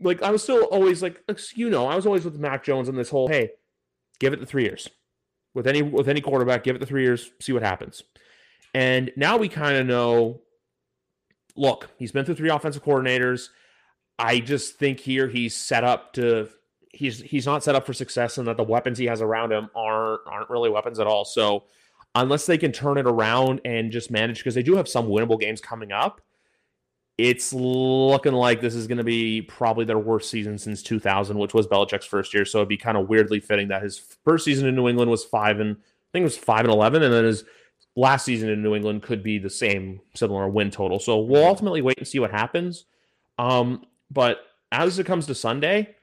A: like I was still always like, you know, I was always with Mac Jones in this whole, hey, give it the three years with any with any quarterback, give it the three years, see what happens. And now we kind of know. Look, he's been through three offensive coordinators. I just think here he's set up to he's he's not set up for success, and that the weapons he has around him aren't aren't really weapons at all. So unless they can turn it around and just manage, because they do have some winnable games coming up, it's looking like this is going to be probably their worst season since 2000, which was Belichick's first year. So it'd be kind of weirdly fitting that his first season in New England was five and I think it was five and 11, and then his last season in New England could be the same similar win total. So we'll mm-hmm. ultimately wait and see what happens. Um, but as it comes to Sunday,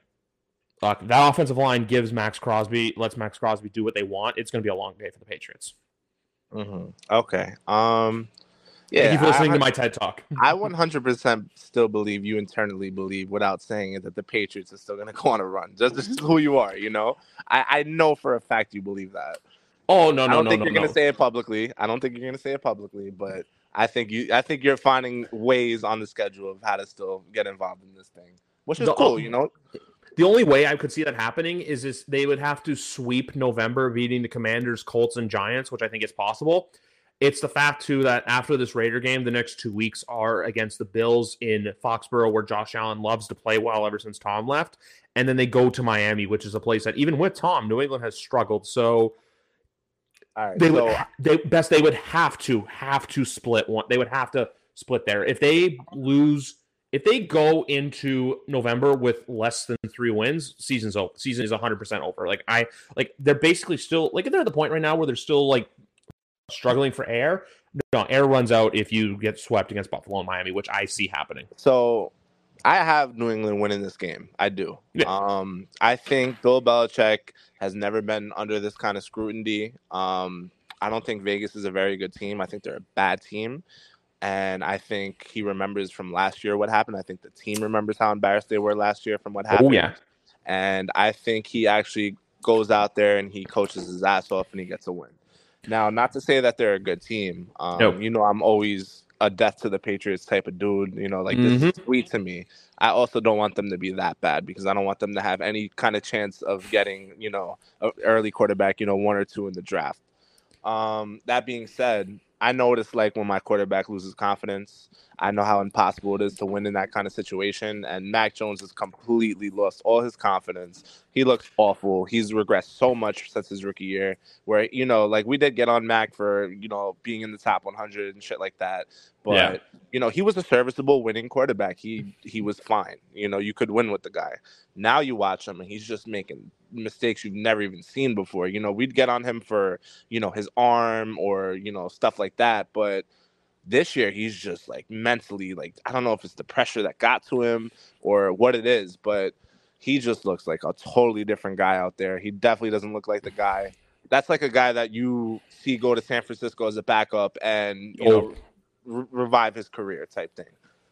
A: uh, that offensive line gives Maxx Crosby, lets Maxx Crosby do what they want. It's going to be a long day for the Patriots.
B: Mm-hmm. Okay. Um,
A: yeah, Thank you for listening I, to my TED talk.
B: I 100% still believe you internally believe, without saying it, that the Patriots are still going to go on a run. Just is who you are, you know. I, I know for a fact you believe that.
A: Oh no, no, no,
B: I don't
A: no,
B: think
A: no,
B: you're
A: no.
B: going to say it publicly. I don't think you're going to say it publicly, but I think you. I think you're finding ways on the schedule of how to still get involved in this thing, which is the, cool. You know,
A: the only way I could see that happening is is they would have to sweep November, beating the Commanders, Colts, and Giants, which I think is possible. It's the fact too that after this Raider game, the next two weeks are against the Bills in Foxborough, where Josh Allen loves to play well ever since Tom left, and then they go to Miami, which is a place that even with Tom, New England has struggled. So. they so... would they best they would have to have to split one. They would have to split there. If they lose, if they go into November with less than three wins, season's over. Season is 100 percent over. Like I like they're basically still like they're at the point right now where they're still like struggling for air. No, air runs out if you get swept against Buffalo and Miami, which I see happening.
B: So I have New England winning this game. I do. Yeah. Um, I think Bill Belichick has never been under this kind of scrutiny. Um, I don't think Vegas is a very good team. I think they're a bad team. And I think he remembers from last year what happened. I think the team remembers how embarrassed they were last year from what happened. Oh,
A: yeah.
B: And I think he actually goes out there and he coaches his ass off and he gets a win. Now, not to say that they're a good team. Um, nope. You know, I'm always a death to the Patriots type of dude. You know, like mm-hmm. this is mm-hmm. sweet to me. I also don't want them to be that bad because I don't want them to have any kind of chance of getting, you know, an early quarterback, you know, one or two in the draft. Um, that being said, I know what it's like when my quarterback loses confidence, I know how impossible it is to win in that kind of situation. And Mac Jones has completely lost all his confidence. He looks awful. He's regressed so much since his rookie year. Where you know, like we did get on Mac for you know being in the top 100 and shit like that. But yeah. you know, he was a serviceable winning quarterback. He he was fine. You know, you could win with the guy. Now you watch him and he's just making mistakes you've never even seen before. You know, we'd get on him for, you know, his arm or, you know, stuff like that, but this year he's just like mentally like I don't know if it's the pressure that got to him or what it is, but he just looks like a totally different guy out there. He definitely doesn't look like the guy. That's like a guy that you see go to San Francisco as a backup and you know re- revive his career type thing.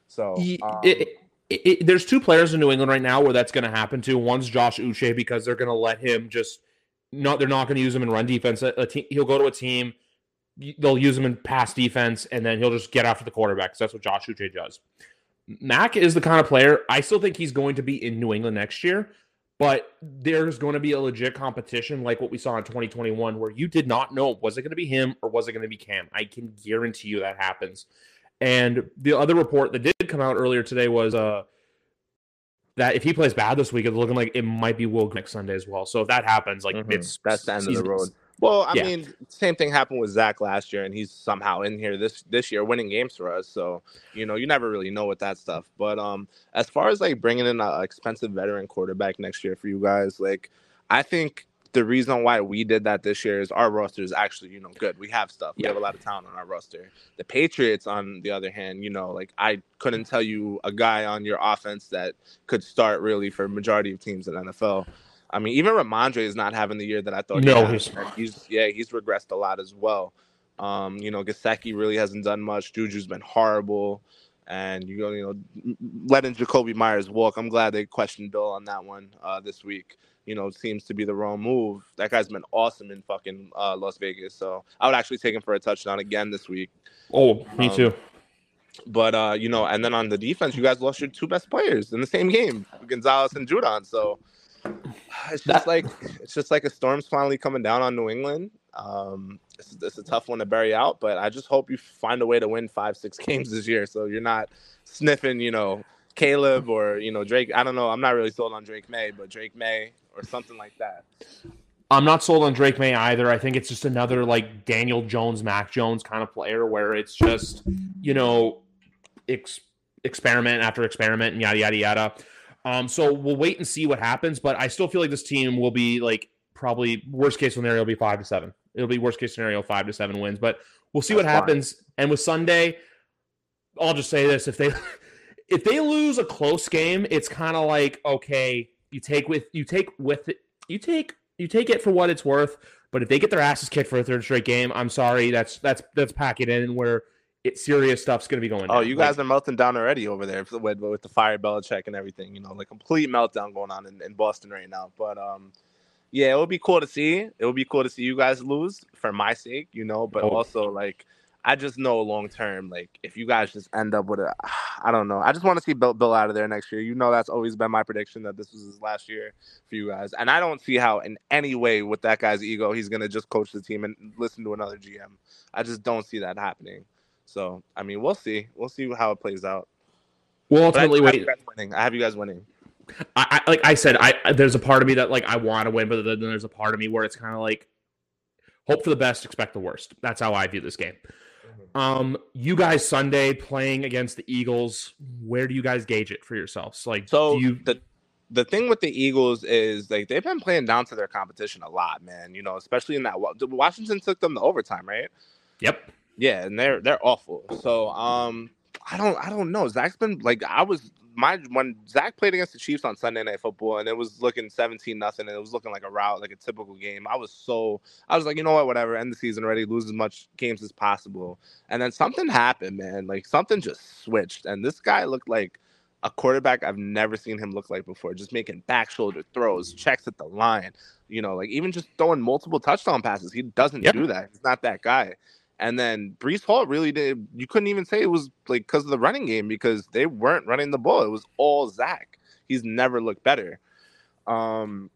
B: So um,
A: it, it, it, there's two players in New England right now where that's going to happen to. One's Josh Uche because they're going to let him just not. They're not going to use him in run defense. A, a team, he'll go to a team. They'll use him in pass defense, and then he'll just get after the quarterback. that's what Josh Uche does. Mac is the kind of player I still think he's going to be in New England next year, but there's going to be a legit competition like what we saw in 2021 where you did not know was it going to be him or was it going to be Cam. I can guarantee you that happens. And the other report that did come out earlier today was uh, that if he plays bad this week, it's looking like it might be Will next Sunday as well. So if that happens, like mm-hmm. it's
B: that's the end of the road. Well, I yeah. mean, same thing happened with Zach last year, and he's somehow in here this this year, winning games for us. So you know, you never really know with that stuff. But um, as far as like bringing in an expensive veteran quarterback next year for you guys, like I think the reason why we did that this year is our roster is actually, you know, good. We have stuff. We have a lot of talent on our roster. The Patriots, on the other hand, you know, like I couldn't tell you a guy on your offense that could start really for majority of teams in NFL. I mean, even Rhamondre is not having the year that I thought. No, he's he's yeah, he's regressed a lot as well. Um, you know, Gesicki really hasn't done much. Juju's been horrible, and you know, you know, letting Jakobi Meyers walk. I'm glad they questioned Bill on that one uh, this week you know, seems to be the wrong move. That guy's been awesome in fucking uh, Las Vegas. So I would actually take him for a touchdown again this week.
A: Oh, me um, too.
B: But uh, you know, and then on the defense, you guys lost your two best players in the same game, Gonzalez and Judon. So it's just like it's just like a storm's finally coming down on New England. Um, it's, it's a tough one to bury out, but I just hope you find a way to win five, six games this year, so you're not sniffing, you know, Caleb or you know Drake. I don't know. I'm not really sold on Drake Maye, but Drake Maye or something like that.
A: I'm not sold on Drake Maye either. I think it's just another like Daniel Jones, Mac Jones kind of player where it's just you know ex- experiment after experiment and yada yada yada. Um, so we'll wait and see what happens, but I still feel like this team will be like probably worst case scenario will be five to seven. It'll be worst case scenario five to seven wins, but we'll see That's what happens. Fine. And with Sunday, I'll just say this: if they if they lose a close game, it's kind of like okay, you take with you take with it, you take you take it for what it's worth. But if they get their asses kicked for a third straight game, I'm sorry, that's that's that's pack it in where it serious stuff's going to be going. On.
B: Oh, down. you guys like, are melting down already over there with, with the fire Belichick and everything. You know, like complete meltdown going on in, in Boston right now. But um, yeah, it would be cool to see. It would be cool to see you guys lose for my sake, you know. But oh. also like I just know long term, like if you guys just end up with a, I don't know. I just want to see Bill, Bill out of there next year. You know, that's always been my prediction that this was his last year for you guys, and I don't see how in any way with that guy's ego he's gonna just coach the team and listen to another GM. I just don't see that happening. So I mean, we'll see. We'll see how it plays out.
A: Well, ultimately, I, wait.
B: winning. I have you guys winning.
A: I, I like I said, I there's a part of me that like I want to win, but then there's a part of me where it's kind of like hope for the best, expect the worst. That's how I view this game. Um, you guys Sunday playing against the Eagles. Where do you guys gauge it for yourselves? Like,
B: so
A: you
B: the the thing with the Eagles is like they've been playing down to their competition a lot, man. You know, especially in that Washington took them to overtime, right?
A: Yep.
B: Yeah, and they're they're awful. So um, I don't I don't know. Zach's been like I was my when Zach played against the Chiefs on Sunday Night Football and it was looking 17 nothing and it was looking like a route, like a typical game. I was so I was like, you know what, whatever, end the season already, lose as much games as possible. And then something happened, man. Like something just switched, and this guy looked like a quarterback I've never seen him look like before. Just making back shoulder throws, checks at the line, you know, like even just throwing multiple touchdown passes. He doesn't yep. do that. He's not that guy. And then Breece Hall really did. You couldn't even say it was like because of the running game because they weren't running the ball. It was all Zach. He's never looked better. Um,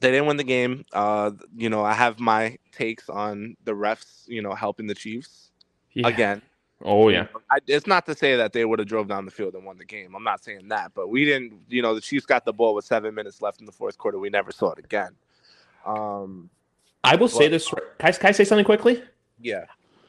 B: they didn't win the game. Uh, you know, I have my takes on the refs. You know, helping the Chiefs yeah. again.
A: Oh yeah.
B: I, it's not to say that they would have drove down the field and won the game. I'm not saying that, but we didn't. You know, the Chiefs got the ball with seven minutes left in the fourth quarter. We never saw it again. Um,
A: I will say this. Can I, can I say something quickly?
B: yeah,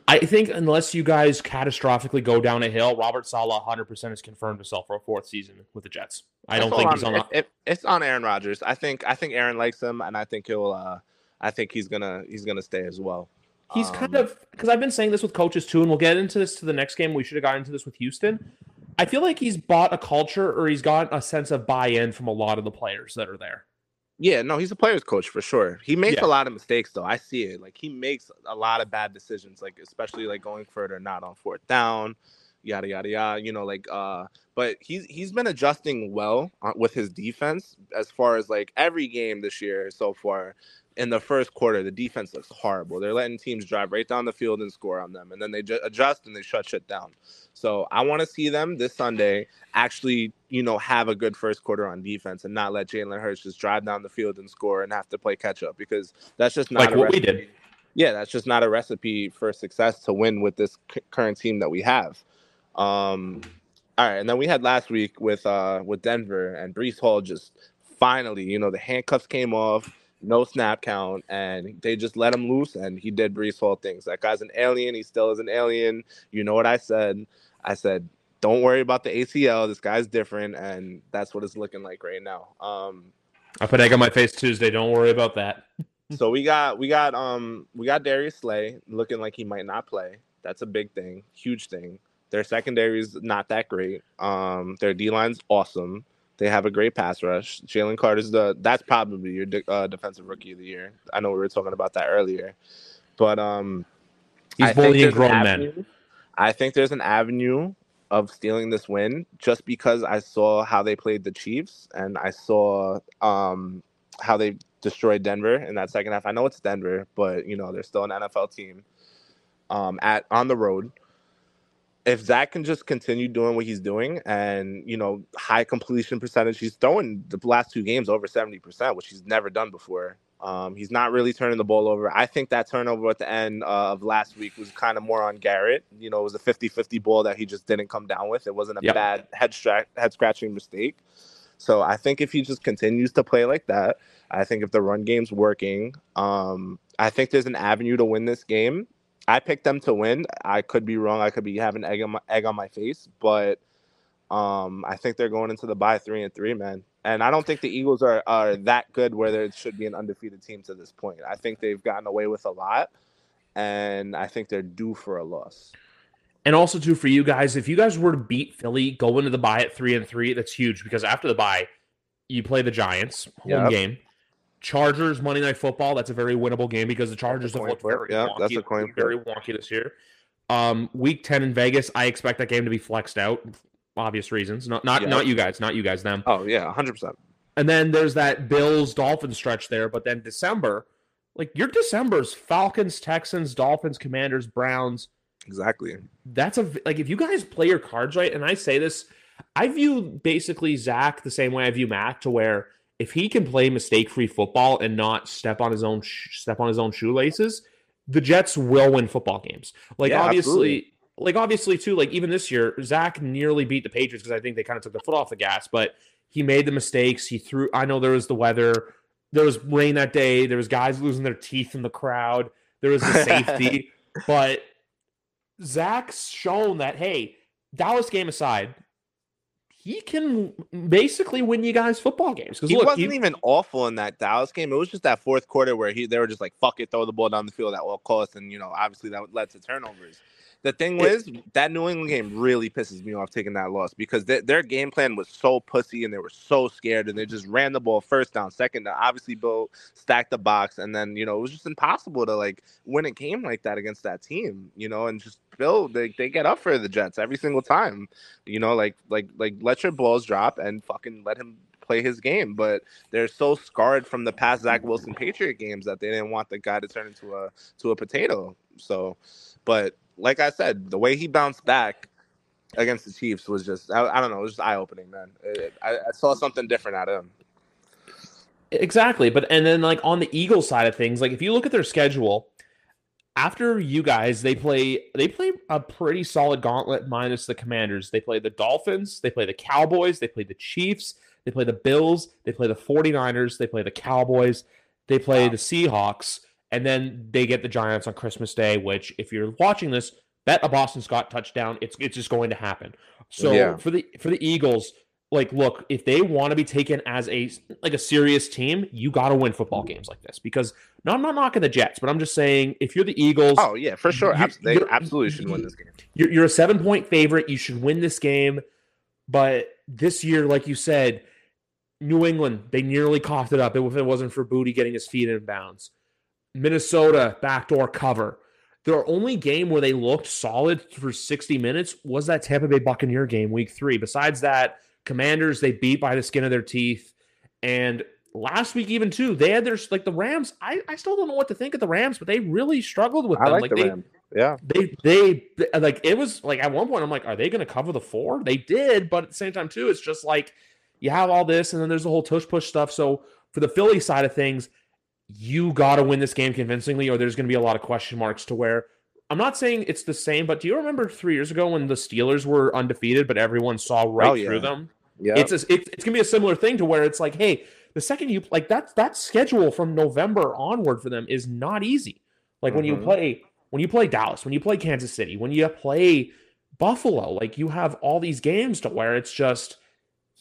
A: I think unless you guys catastrophically go down a hill, Robert Saleh 100% is confirmed to sell for a fourth season with the Jets. I don't think
B: all
A: he's
B: on-
A: on.
B: it- it- it's on Aaron Rodgers. I think. I think Aaron likes him, and I think he'll. Uh, I think he's gonna. He's gonna stay as well.
A: He's kind
B: Um,
A: of because I've been saying this with coaches too, and we'll get into this to the next game. We should have gotten into this with Houston. I feel like he's bought a culture or he's got a sense of buy-in from a lot of the players that are there.
B: Yeah, no, he's a player's coach for sure. He makes
A: Yeah.
B: a lot of mistakes though. I see it. Like he makes a lot of bad decisions, like especially like going further not on fourth down, yada yada yada. You know, like uh but he's he's been adjusting well uh, with his defense as far as like every game this year so far. In the first quarter, the defense looks horrible. They're letting teams drive right down the field and score on them, and then they ju- adjust and they shut shit down. So I want to see them this Sunday actually, you know, have a good first quarter on defense and not let Jalen Hurts just drive down the field and score and have to play catch up because that's just not
A: Like
B: a
A: what we
B: recipe-
A: did.
B: Yeah, that's just not a recipe for success to win with this c- current team that we have. Um, all right, and then we had last week with uh with Denver and Breece Hall just finally, you know, the handcuffs came off, no snap count, and they just let him loose, and he did Breece Hall things. That guy's an alien. He still is an alien. You know what I said? I said, don't worry about the ACL. This guy's different, and that's what it's looking like right now. Um,
A: I put egg on my face Tuesday. Don't worry about that.
B: so we got we got um we got Darius Slay looking like he might not play. That's a big thing, huge thing. Their secondary is not that great. Um, their D line's awesome. They have a great pass rush. Jalen Carter's the that's probably your de- uh, defensive rookie of the year. I know we were talking about that earlier, but um,
A: He's
B: I
A: bullying grown men.
B: avenue- I think there's an avenue of stealing this win just because I saw how they played the Chiefs and I saw um, how they destroyed Denver in that second half. I know it's Denver, but you know they're still an NFL team um, at on the road. If Zach can just continue doing what he's doing and you know high completion percentage, he's throwing the last two games over seventy percent, which he's never done before. Um, he's not really turning the ball over. I think that turnover at the end uh, of last week was kind of more on Garrett. You know, it was a 50-50 ball that he just didn't come down with. It wasn't a
A: Yep.
B: bad head stra- head scratching mistake. So I think if he just continues to play like that, I think if the run game's working, um, I think there's an avenue to win this game. I picked them to win. I could be wrong. I could be having egg on my egg on my face, but um, I think they're going into the bye three and three, man. And I don't think the Eagles are are that good where there should be an undefeated team to this point. I think they've gotten away with a lot, and I think they're due for a loss.
A: And also too for you guys, if you guys were to beat Philly, go into the bye at three and three, that's huge because after the bye, you play the Giants home
B: Yep.
A: game. Chargers Monday Night Football. That's a very winnable game because the Chargers have looked very
B: Yeah,
A: wonky,
B: that's a coin flip.
A: very wonky this year. Um, week ten in Vegas, I expect that game to be flexed out, obvious reasons. Not not
B: Yep.
A: not you guys, not you guys, them.
B: Oh yeah, hundred percent.
A: And then there's that Bills Dolphins stretch there, but then December, like your December's Falcons, Texans, Dolphins, Commanders, Browns.
B: Exactly.
A: That's a like if you guys play your cards right, and I say this, I view basically Zach the same way I view Matt, to where if he can play mistake-free football and not step on his own sh- step on his own shoelaces, the Jets will win football games. Like
B: Yeah,
A: obviously,
B: absolutely.
A: Like obviously too, like even this year, Zach nearly beat the Patriots because I think they kind of took the foot off the gas, but he made the mistakes. He threw. I know there was the weather. There was rain that day. There was guys losing their teeth in the crowd. There was the safety, but Zach's shown that hey, Dallas game aside, he can basically win you guys football games. Because
B: He
A: look,
B: wasn't
A: he-
B: even awful in that Dallas game. It was just that fourth quarter where he they were just like, "Fuck it, throw the ball down the field at all costs," and you know, obviously that led to turnovers. The thing was that New England game really pisses me off taking that loss because their their game plan was so pussy and they were so scared and they just ran the ball first down, second down. Obviously, Bill stacked the box and then you know it was just impossible to like win a game like that against that team. You know, and just Bill they, they get up for the Jets every single time. You know, like like like let your balls drop and fucking let him play his game. But they're so scarred from the past Zach Wilson Patriot games that they didn't want the guy to turn into a to a potato. So, but like I said, the way he bounced back against the Chiefs was just I, I don't know, it was just eye opening, man. It- I, I saw something different out of him.
A: Exactly. But and then like on the Eagles side of things, like if you look at their schedule, after you guys, they play they play a pretty solid gauntlet minus the Commanders. They play the Dolphins, they play the Cowboys, they play the Chiefs, they play the Bills, they play the 49ers, they play the Cowboys, they play wow. the Seahawks, and then they get the Giants on Christmas Day, which if you're watching this, bet a Boston Scott touchdown. It's it's just going to happen. So yeah. for the for the Eagles, like look, if they want to be taken as a like a serious team, you got to win football games like this because no, I'm not knocking the Jets, but I'm just saying if you're the Eagles,
B: oh yeah, for sure, they absolutely should win this game.
A: You're, you're a seven point favorite. You should win this game, but this year, like you said, New England they nearly coughed it up if it wasn't for Booty getting his feet in bounds. Minnesota backdoor cover. Their only game where they looked solid for 60 minutes was that Tampa Bay Buccaneer game, week three. Besides that, Commanders, they beat by the skin of their teeth. And last week, even too, they had their like the Rams. I, I still don't know what to think of the Rams, but they really struggled with
B: them. I
A: like,
B: like the
A: they,
B: Rams. Yeah.
A: They, they, like, it was like at one point, I'm like, are they going to cover the four? They did, but at the same time, too, it's just like you have all this, and then there's the whole tush push stuff. So for the Philly side of things, you got to win this game convincingly, or there's going to be a lot of question marks to where I'm not saying it's the same, but do you remember three years ago when the Steelers were undefeated, but everyone saw right oh, yeah. through them? Yeah, it's a, it's, it's gonna be a similar thing to where it's like, hey, the second you like that that schedule from November onward for them is not easy. Like mm-hmm. when you mm-hmm. play when you play Dallas, when you play Kansas City, when you play Buffalo, like you have all these games to where it's just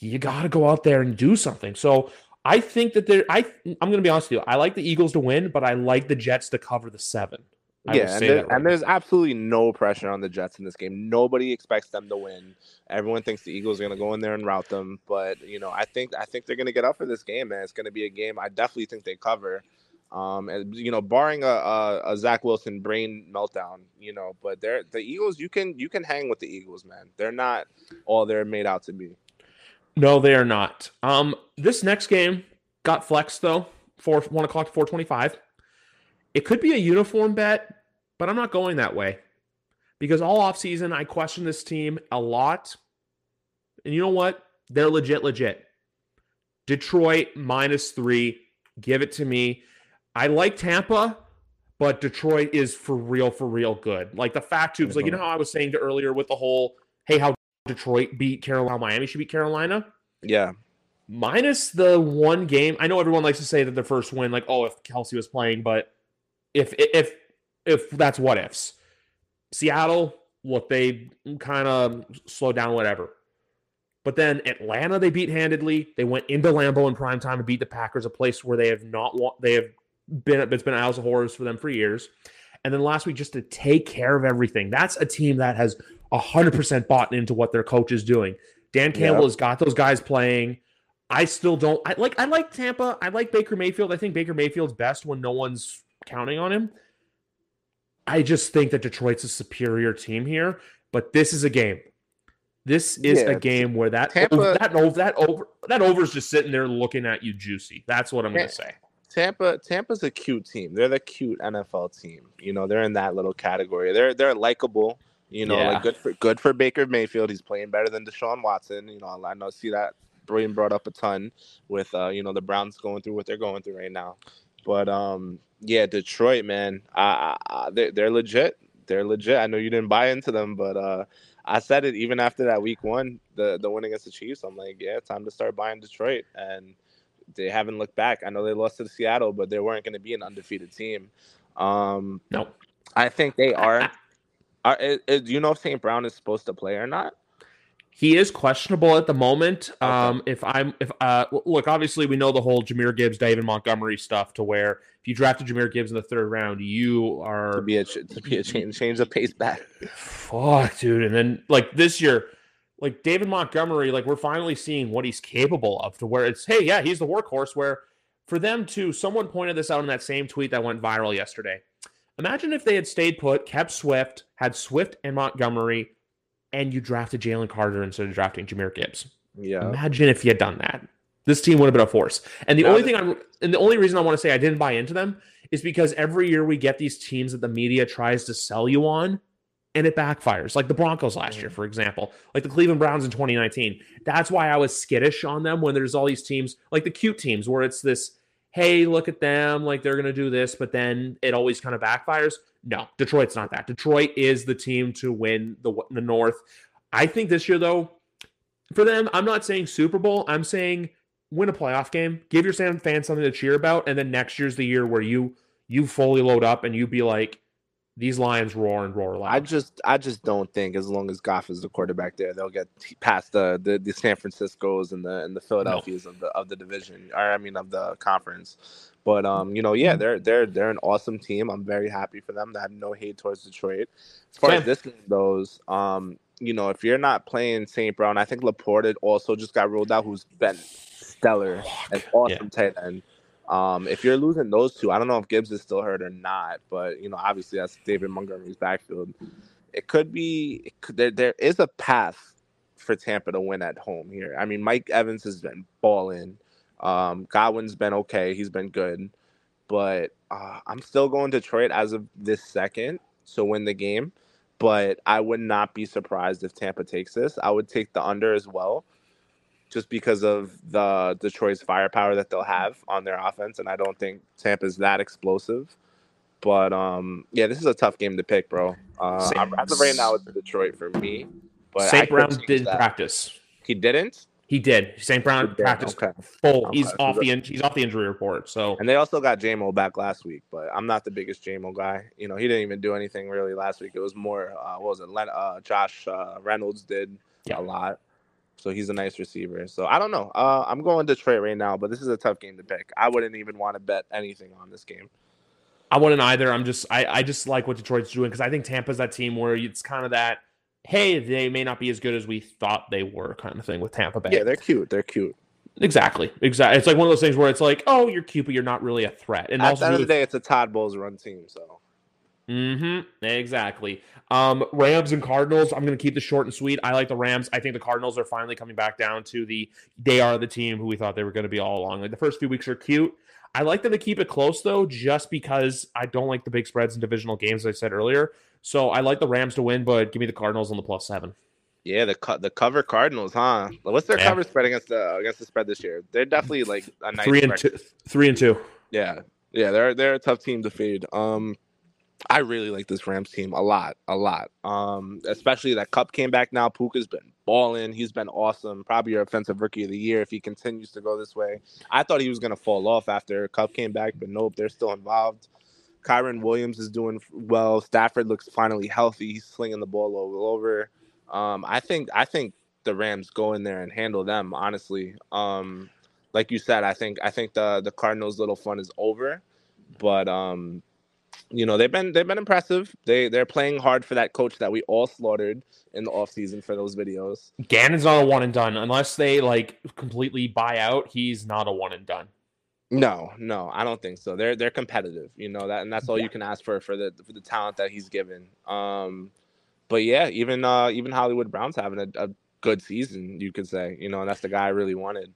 A: you got to go out there and do something. So I think that there. I I'm going to be honest with you. I like the Eagles to win, but I like the Jets to cover the seven.
B: I yeah, and, there, right and there's absolutely no pressure on the Jets in this game. Nobody expects them to win. Everyone thinks the Eagles are going to go in there and rout them, but you know, I think I think they're going to get up for this game, man. It's going to be a game I definitely think they cover. Um, and you know, barring a, a, a Zach Wilson brain meltdown, you know, but they're the Eagles. You can you can hang with the Eagles, man. They're not all they're made out to be.
A: No, they are not. Um, this next game got flexed though, for one o'clock to four twenty-five. It could be a uniform bet, but I'm not going that way because all offseason I question this team a lot. And you know what? They're legit, legit. Detroit minus three. Give it to me. I like Tampa, but Detroit is for real, for real good. Like the fact tubes, like you know how I was saying to earlier with the whole, hey, how Detroit beat Carolina, Miami should beat Carolina.
B: Yeah.
A: Minus the one game. I know everyone likes to say that the first win, like, oh, if Kelce was playing, but if if if that's what ifs. Seattle, look, they kind of slowed down, whatever. But then Atlanta, they beat handedly. They went into Lambeau in prime time to beat the Packers, a place where they have not they have been it's been house of horrors for them for years. And then last week, just to take care of everything. That's a team that has 100% bought into what their coach is doing. Dan Campbell yep. has got those guys playing. I still don't I like I like Tampa. I like Baker Mayfield. I think Baker Mayfield's best when no one's counting on him. I just think that Detroit's a superior team here, but this is a game. This is yeah, a game where that Tampa, over, that over that over that over is just sitting there looking at you juicy. That's what I'm going to say.
B: Tampa Tampa's a cute team. They're the cute NFL team. You know, they're in that little category. They're they're likable. You know, yeah. like good for good for Baker Mayfield. He's playing better than Deshaun Watson. You know, I know see that Brian brought up a ton with uh, you know, the Browns going through what they're going through right now. But um, yeah, Detroit, man, I, I, they're, they're legit. They're legit. I know you didn't buy into them, but uh, I said it even after that week one, the the win against the Chiefs. I'm like, yeah, time to start buying Detroit, and they haven't looked back. I know they lost to the Seattle, but they weren't going to be an undefeated team. Um,
A: no,
B: I think they are. Are is, you know if St. Brown is supposed to play or not?
A: He is questionable at the moment. Okay. Um, if I'm, if uh, look, obviously we know the whole Jahmyr Gibbs, David Montgomery stuff, to where if you drafted Jahmyr Gibbs in the third round, you are
B: to be a to be a change, change the pace back.
A: Fuck, dude. And then like this year, like David Montgomery, like we're finally seeing what he's capable of. To where it's, hey, yeah, he's the workhorse. Where for them to, someone pointed this out in that same tweet that went viral yesterday. Imagine if they had stayed put, kept Swift, had Swift and Montgomery and you drafted Jalen Carter instead of drafting Jahmyr Gibbs.
B: Yeah.
A: Imagine if you had done that. This team would have been a force. And the only thing I'm and the only reason I want to say I didn't buy into them is because every year we get these teams that the media tries to sell you on and it backfires. Like the Broncos last year, mm. for example, like the Cleveland Browns in 2019. That's why I was skittish on them when there's all these teams, like the cute teams, where it's this hey, look at them, like they're going to do this, but then it always kind of backfires. No, Detroit's not that. Detroit is the team to win the the North. I think this year though, for them, I'm not saying Super Bowl. I'm saying win a playoff game, give your fans something to cheer about, and then next year's the year where you you fully load up and you be like, these Lions roar and roar loud.
B: I just I just don't think as long as Goff is the quarterback there, they'll get past the the, the San Francisco's and the and the Philadelphia's no. of the of the division, or I mean of the conference. But um, you know, yeah, they're they're they're an awesome team. I'm very happy for them. I have no hate towards Detroit. As far as this game goes, um, you know, if you're not playing St. Brown, I think LaPorta also just got ruled out, who's been stellar and awesome yeah. tight end. Um, if you're losing those two, I don't know if Gibbs is still hurt or not, but you know, obviously that's David Montgomery's backfield. It could be it could, there. There is a path for Tampa to win at home here. I mean, Mike Evans has been balling. Um, Godwin's been okay. He's been good, but uh, I'm still going Detroit as of this second to win the game. But I would not be surprised if Tampa takes this. I would take the under as well just because of the Detroit's firepower that they'll have on their offense, and I don't think Tampa's that explosive. But um, yeah, this is a tough game to pick, bro. Uh, as of right now, it's Detroit for me. But
A: St. Brown did that. practice.
B: He didn't.
A: He did. St. Brown practiced okay. full. Okay. He's off the in- he's off the injury report. So
B: and they also got Jamo back last week, but I'm not the biggest Jamo guy. You know, he didn't even do anything really last week. It was more uh, what was it? Len- uh, Josh uh, Reynolds did yeah. a lot. So he's a nice receiver. So I don't know. Uh, I'm going Detroit right now, but this is a tough game to pick. I wouldn't even want to bet anything on this game.
A: I wouldn't either. I'm just I, I just like what Detroit's doing because I think Tampa's that team where it's kind of that hey they may not be as good as we thought they were kind of thing with Tampa Bay.
B: Yeah, they're cute. They're cute.
A: Exactly. Exactly. It's like one of those things where it's like, oh, you're cute, but you're not really a threat.
B: And also at the end of the day, it's a Todd Bowles run team. So.
A: Mm-hmm. Exactly. Um, Rams and Cardinals. I'm going to keep this short and sweet. I like the Rams. I think the Cardinals are finally coming back down to the. They are the team who we thought they were going to be all along. Like the first few weeks are cute. I like them to keep it close though, just because I don't like the big spreads in divisional games. As I said earlier, so I like the Rams to win, but give me the Cardinals on the plus seven.
B: Yeah, the the cover Cardinals, huh? What's their yeah. cover spread against the against the spread this year? They're definitely like a nice
A: three and two. Three and two.
B: Yeah, yeah, they're they're a tough team to fade. Um, I really like this Rams team a lot, a lot. Um, especially that Kupp came back now. Puka's been balling. He's been awesome. Probably your offensive rookie of the year if he continues to go this way. I thought he was gonna fall off after Kupp came back, but nope, they're still involved. Kyren Williams is doing well. Stafford looks finally healthy. He's slinging the ball all over. Um, I think I think the Rams go in there and handle them. Honestly, um, like you said, I think I think the the Cardinals' little fun is over, but um, you know they've been they've been impressive. They they're playing hard for that coach that we all slaughtered in the offseason for those videos.
A: Gannon's not a one and done unless they like completely buy out. He's not a one and done.
B: No, no, I don't think so. They're they're competitive, you know that, and that's all yeah. you can ask for for the for the talent that he's given. Um, but yeah, even uh even Hollywood Brown's having a, a good season, you could say, you know, and that's the guy I really wanted.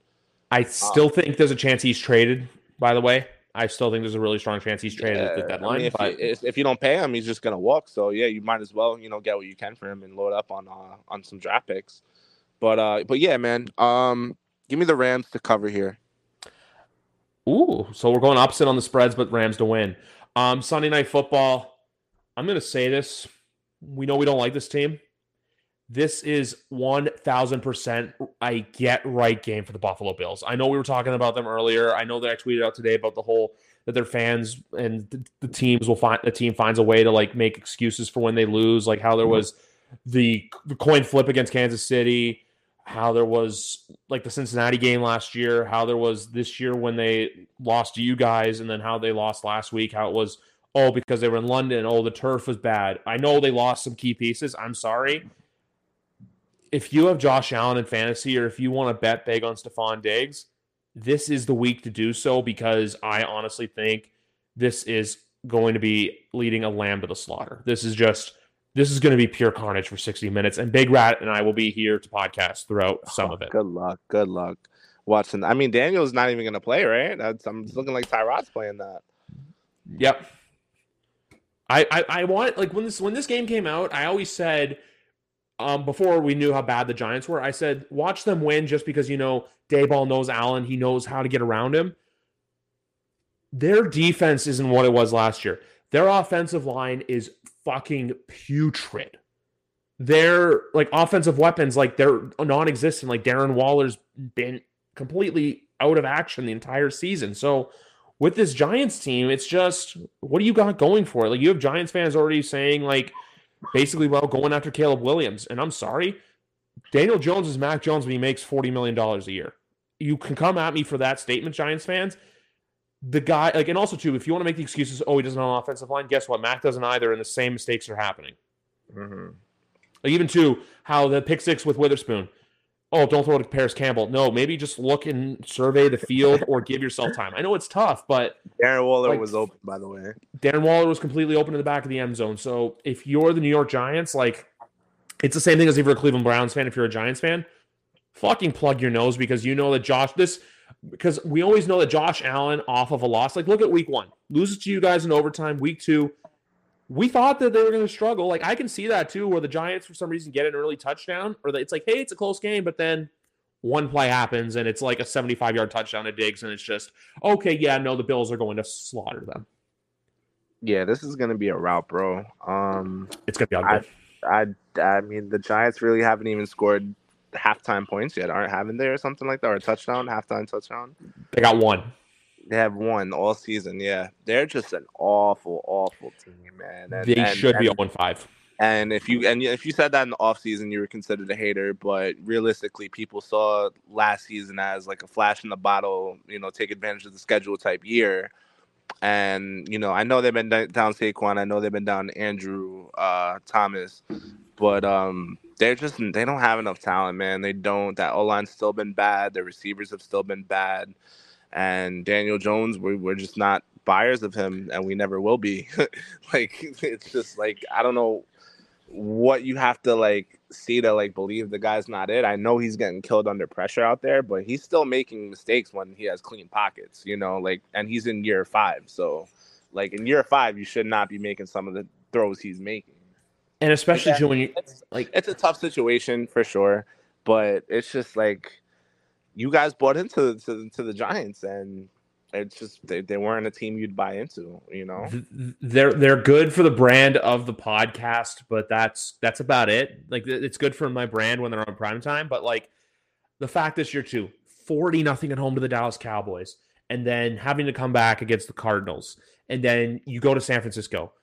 A: I still um, think there's a chance he's traded. By the way, I still think there's a really strong chance he's traded yeah, at the deadline. I mean,
B: if,
A: but...
B: you, if you don't pay him, he's just gonna walk. So yeah, you might as well you know get what you can for him and load up on uh, on some draft picks. But uh, but yeah, man, um, give me the Rams to cover here.
A: Ooh, so we're going opposite on the spreads, but Rams to win. Um, Sunday night football. I'm gonna say this. We know we don't like this team. This is 1000% I get right game for the Buffalo Bills. I know we were talking about them earlier. I know that I tweeted out today about the whole that their fans and the, teams will find the team finds a way to like make excuses for when they lose, like how there mm-hmm. was the, the coin flip against Kansas City, how there was like the Cincinnati game last year, how there was this year when they lost to you guys, and then how they lost last week, how it was oh because they were in London, oh the turf was bad. I know they lost some key pieces. I'm sorry if you have Josh Allen in fantasy or if you want to bet big on Stefon Diggs, this is the week to do so because I honestly think this is going to be leading a lamb to the slaughter. This is just this is going to be pure carnage for 60 minutes and Big Rat and I will be here to podcast throughout some oh, of it.
B: Good luck. Good luck. Watson. I mean Daniel's not even going to play, right? That's, I'm looking like Tyrod's playing that.
A: Yep. I, I I want like when this when this game came out, I always said um, before we knew how bad the Giants were, I said, watch them win just because, you know, Daboll knows Allen. He knows how to get around him. their defense isn't what it was last year. Their offensive line is fucking putrid. Their like offensive weapons, like they're non-existent. Like Darren Waller's been completely out of action the entire season. So with this Giants team, it's just what do you got going for it? Like you have Giants fans already saying like basically well going after Caleb Williams, and I'm sorry, Daniel Jones is Mac Jones when he makes forty million dollars a year. You can come at me for that statement, Giants fans. The guy like and also too if you want to make the excuses oh he doesn't have an offensive line guess what? Mac doesn't either and the same mistakes are happening. Mm-hmm. like even too how the pick six with witherspoon oh don't throw it to Parris campbell. No maybe just look and survey the field or give yourself time. I know it's tough but
B: darren waller like, was open by the way.
A: Darren waller was completely open in the back of the end zone. So if you're the new york giants like it's the same thing as if you're a cleveland browns fan if you're a giants fan fucking plug your nose because you know that josh this because we always know that Josh Allen off of a loss, like look at week one, loses to you guys in overtime. Week two, we thought that they were going to struggle. Like I can see that too, where the Giants for some reason get an early touchdown, or it's like, hey, it's a close game, but then one play happens and it's like a 75 yard touchdown to Diggs, and it's just okay, yeah, no, the Bills are going to slaughter them.
B: Yeah, this is going to be a route, bro. Um,
A: it's going to be ugly.
B: I, I, I mean, the Giants really haven't even scored halftime points yet, aren't having there or something like that, or a touchdown, halftime touchdown.
A: They got one.
B: They have won all season. Yeah, they're just an awful, awful team, man.
A: And, they and, should and, be on five.
B: And if you and if you said that in the offseason, you were considered a hater. But realistically, people saw last season as like a flash in the bottle. You know, take advantage of the schedule type year. And you know, I know they've been down Saquon. I know they've been down Andrew uh, Thomas, but um, they're just they don't have enough talent, man. They don't. That O line's still been bad. Their receivers have still been bad, and Daniel Jones, we, we're just not buyers of him, and we never will be. like it's just like I don't know what you have to like see to like believe the guy's not it. I know he's getting killed under pressure out there, but he's still making mistakes when he has clean pockets, you know, like and he's in year 5. So like in year 5 you should not be making some of the throws he's making.
A: And especially yeah, when you
B: it's, like it's a tough situation for sure, but it's just like you guys bought into to, to the Giants and it's just they, they weren't a team you'd buy into, you know.
A: They're they're good for the brand of the podcast, but that's that's about it. Like it's good for my brand when they're on prime time, but like the fact this year too, 40 nothing at home to the Dallas Cowboys and then having to come back against the Cardinals and then you go to San Francisco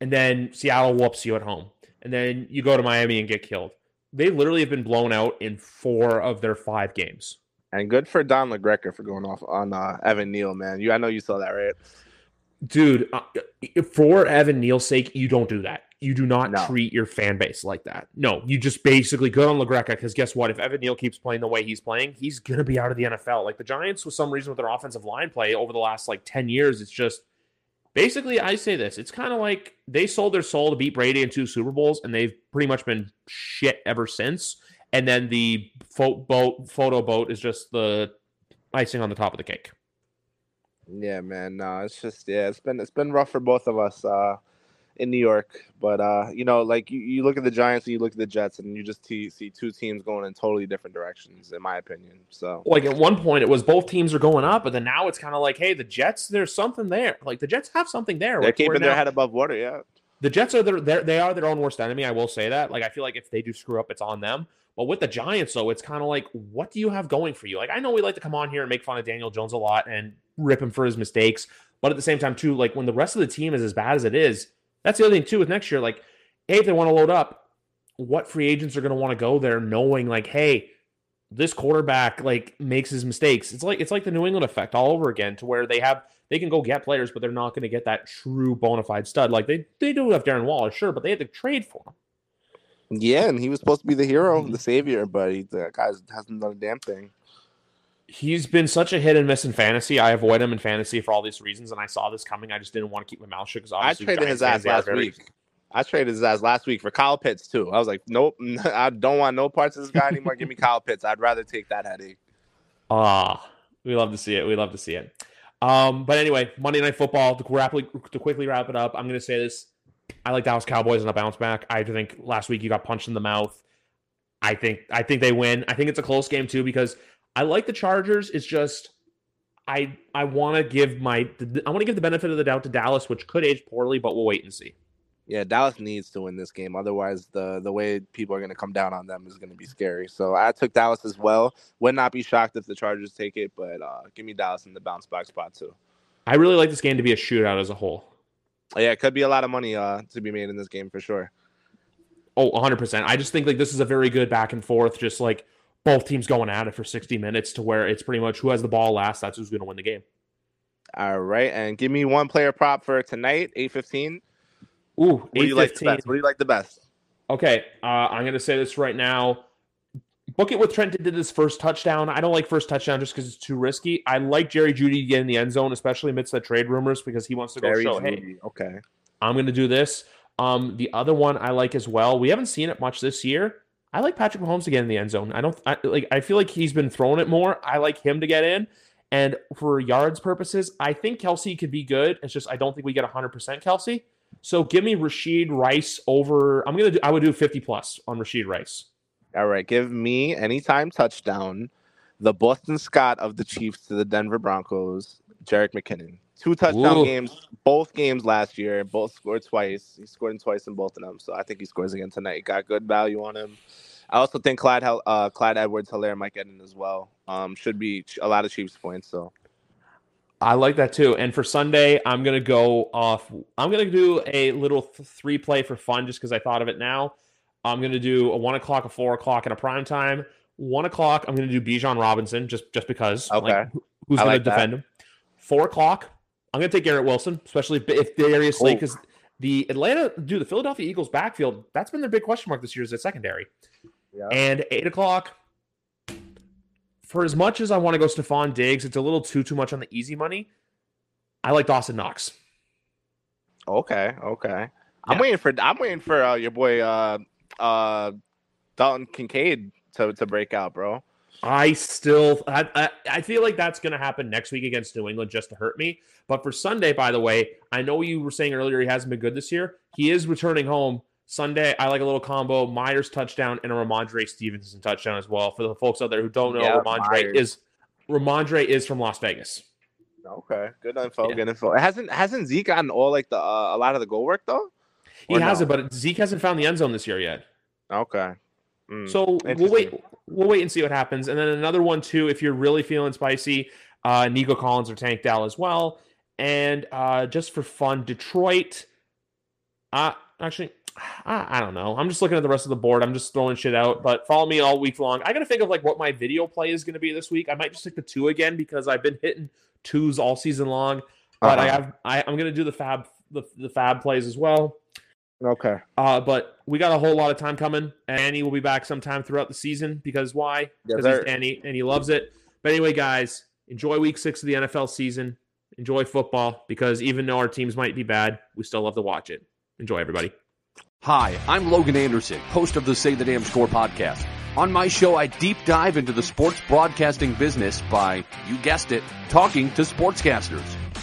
A: and then Seattle whoops you at home and then you go to Miami and get killed. They literally have been blown out in four of their five games.
B: And good for Don LaGreca for going off on uh, Evan Neal, man. You, I know you saw that, right?
A: Dude, uh, for Evan Neal's sake, you don't do that. You do not no. treat your fan base like that. No, you just basically go on LaGreca because guess what? If Evan Neal keeps playing the way he's playing, he's gonna be out of the NFL. Like the Giants, for some reason, with their offensive line play over the last like ten years, it's just basically, I say this: it's kind of like they sold their soul to beat Brady in two Super Bowls, and they've pretty much been shit ever since. And then the fo- boat photo boat is just the icing on the top of the cake.
B: Yeah, man. No, it's just yeah, it's been it's been rough for both of us. Uh, in New York. But uh, you know, like you, you look at the Giants and you look at the Jets, and you just see two teams going in totally different directions, in my opinion. So,
A: like at one point, it was both teams are going up, but then now it's kind of like, hey, the Jets, there's something there. Like the Jets have something there.
B: They're keeping their head above water. Yeah.
A: The Jets are their, they are their own worst enemy. I will say that. Like I feel like if they do screw up, it's on them. But with the Giants, though, it's kind of like, what do you have going for you? Like I know we like to come on here and make fun of Daniel Jones a lot and rip him for his mistakes, but at the same time, too, like when the rest of the team is as bad as it is that's the other thing too with next year. Like, hey, if they want to load up, what free agents are going to want to go there, knowing like, hey, this quarterback like makes his mistakes. It's like it's like the New England effect all over again, to where they have they can go get players, but they're not going to get that true bona fide stud. Like they they do have Darren Waller, sure, but they had to trade for him.
B: Yeah, and he was supposed to be the hero, the savior, but he, the guy hasn't done a damn thing
A: he's been such a hit and miss in fantasy. I avoid him in fantasy for all these reasons, and I saw this coming. I just didn't want to keep my mouth shut because
B: I traded his ass last very... week. I traded his ass last week for Kyle Pitts too. I was like, nope, I don't want no parts of this guy anymore. Give me Kyle Pitts. I'd rather take that headache.
A: Ah, we love to see it. We love to see it. Um, but anyway, Monday Night Football. To, rapidly, to quickly wrap it up, I'm going to say this: I like Dallas Cowboys in a bounce back. I think last week you got punched in the mouth. I think I think they win. I think it's a close game too because I like the Chargers. It's just I I want to give my I want to give the benefit of the doubt to Dallas, which could age poorly, but we'll wait and see.
B: Yeah, Dallas needs to win this game. Otherwise, the the way people are going to come down on them is going to be scary. So I took Dallas as well. Would not be shocked if the Chargers take it, but uh, give me Dallas in the bounce back spot too.
A: I really like this game to be a shootout as a whole.
B: Yeah, it could be a lot of money uh, to be made in this game for sure.
A: Oh, 100%. I just think like this is a very good back and forth, just like both teams going at it for 60 minutes to where it's pretty much who has the ball last, that's who's going to win the game.
B: All right, and give me one player prop for tonight, 815.
A: Ooh,
B: what do you like the best? What do you like the best?
A: Okay, uh, I'm going to say this right now. Book it with Trent did his first touchdown. I don't like first touchdown just because it's too risky. I like Jerry Jeudy to get in the end zone, especially amidst the trade rumors, because he wants to go
B: Jerry
A: show,
B: Jeudy.
A: hey,
B: Okay.
A: I'm going to do this. Um, the other one I like as well. We haven't seen it much this year. I like Patrick Mahomes to get in the end zone. I don't I, like. I feel like he's been throwing it more. I like him to get in. And for yards purposes, I think Kelce could be good. It's just I don't think we get 100 percent Kelce. So give me Rashee Rice over. I'm gonna do. I would do 50 plus on Rashee Rice.
B: All right, give me anytime touchdown, the Boston Scott of the Chiefs to the Denver Broncos, Jerick McKinnon. Two touchdown
A: Ooh.
B: games, both games last year, both scored twice. He scored in twice in both of them, so I think he scores again tonight. Got good value on him. I also think Clyde uh, Clyde Edwards Helaire might get in as well. Um, should be a lot of Chiefs points. So
A: I like that too. And for Sunday, I'm gonna go off. I'm gonna do a little th- three play for fun, just because I thought of it now. I'm gonna do a one o'clock, a four o'clock, and a prime time. One o'clock, I'm gonna do Bijan Robinson, just just because.
B: Okay.
A: Like, who's
B: I
A: gonna
B: like that.
A: defend him? Four o'clock, I'm gonna take Garrett Wilson, especially if, if Darius Slay, because the Atlanta, dude, the Philadelphia Eagles backfield, that's been their big question mark this year is the secondary.
B: yeah,
A: And eight o'clock, for as much as I want to go Stefon Diggs, it's a little too too much on the easy money. I like Dawson Knox.
B: okay, okay. I'm
A: Yeah.
B: waiting for I'm waiting for uh, your boy uh, uh, Dalton Kincaid to to break out, bro.
A: I still, I, I, I feel like that's going to happen next week against New England just to hurt me. But for Sunday, by the way, I know you were saying earlier he hasn't been good this year. He is returning home Sunday. I like a little combo: Meyers touchdown and a Rhamondre Stevenson touchdown as well. For the folks out there who don't know,
B: Yeah,
A: Rhamondre
B: Meyers.
A: is Rhamondre is from Las Vegas.
B: Okay, good info.
A: Yeah.
B: Good info. It hasn't hasn't Zeke gotten all like the uh, a lot of the goal work though?
A: He
B: Or
A: has
B: no?
A: it, but Zeke hasn't found the end zone this year yet.
B: Okay. Mm.
A: So we'll wait. We'll wait and see what happens. And then another one too, if you're really feeling spicy, uh, Nico Collins or Tank Dell as well. And uh, just for fun, Detroit. Uh, actually, I, I don't know. I'm just looking at the rest of the board. I'm just throwing shit out. But follow me all week long. I got to think of like what my video play is going to be this week. I might just stick the two again because I've been hitting twos all season long. But I
B: Uh-huh.
A: have I, I'm going to do the fab the, the fab plays as well.
B: Okay.
A: Uh, but we got a whole lot of time coming. and Annie will be back sometime throughout the season because why?
B: Yes,
A: Because
B: sir.
A: he's Danny and he loves it. But anyway, guys, enjoy week six of the NFL season. Enjoy football because even though our teams might be bad, we still love to watch it. Enjoy, everybody.
C: Hi, I'm Logan Anderson, host of the Say the Damn Score podcast. On my show, I deep dive into the sports broadcasting business by, you guessed it, talking to sportscasters.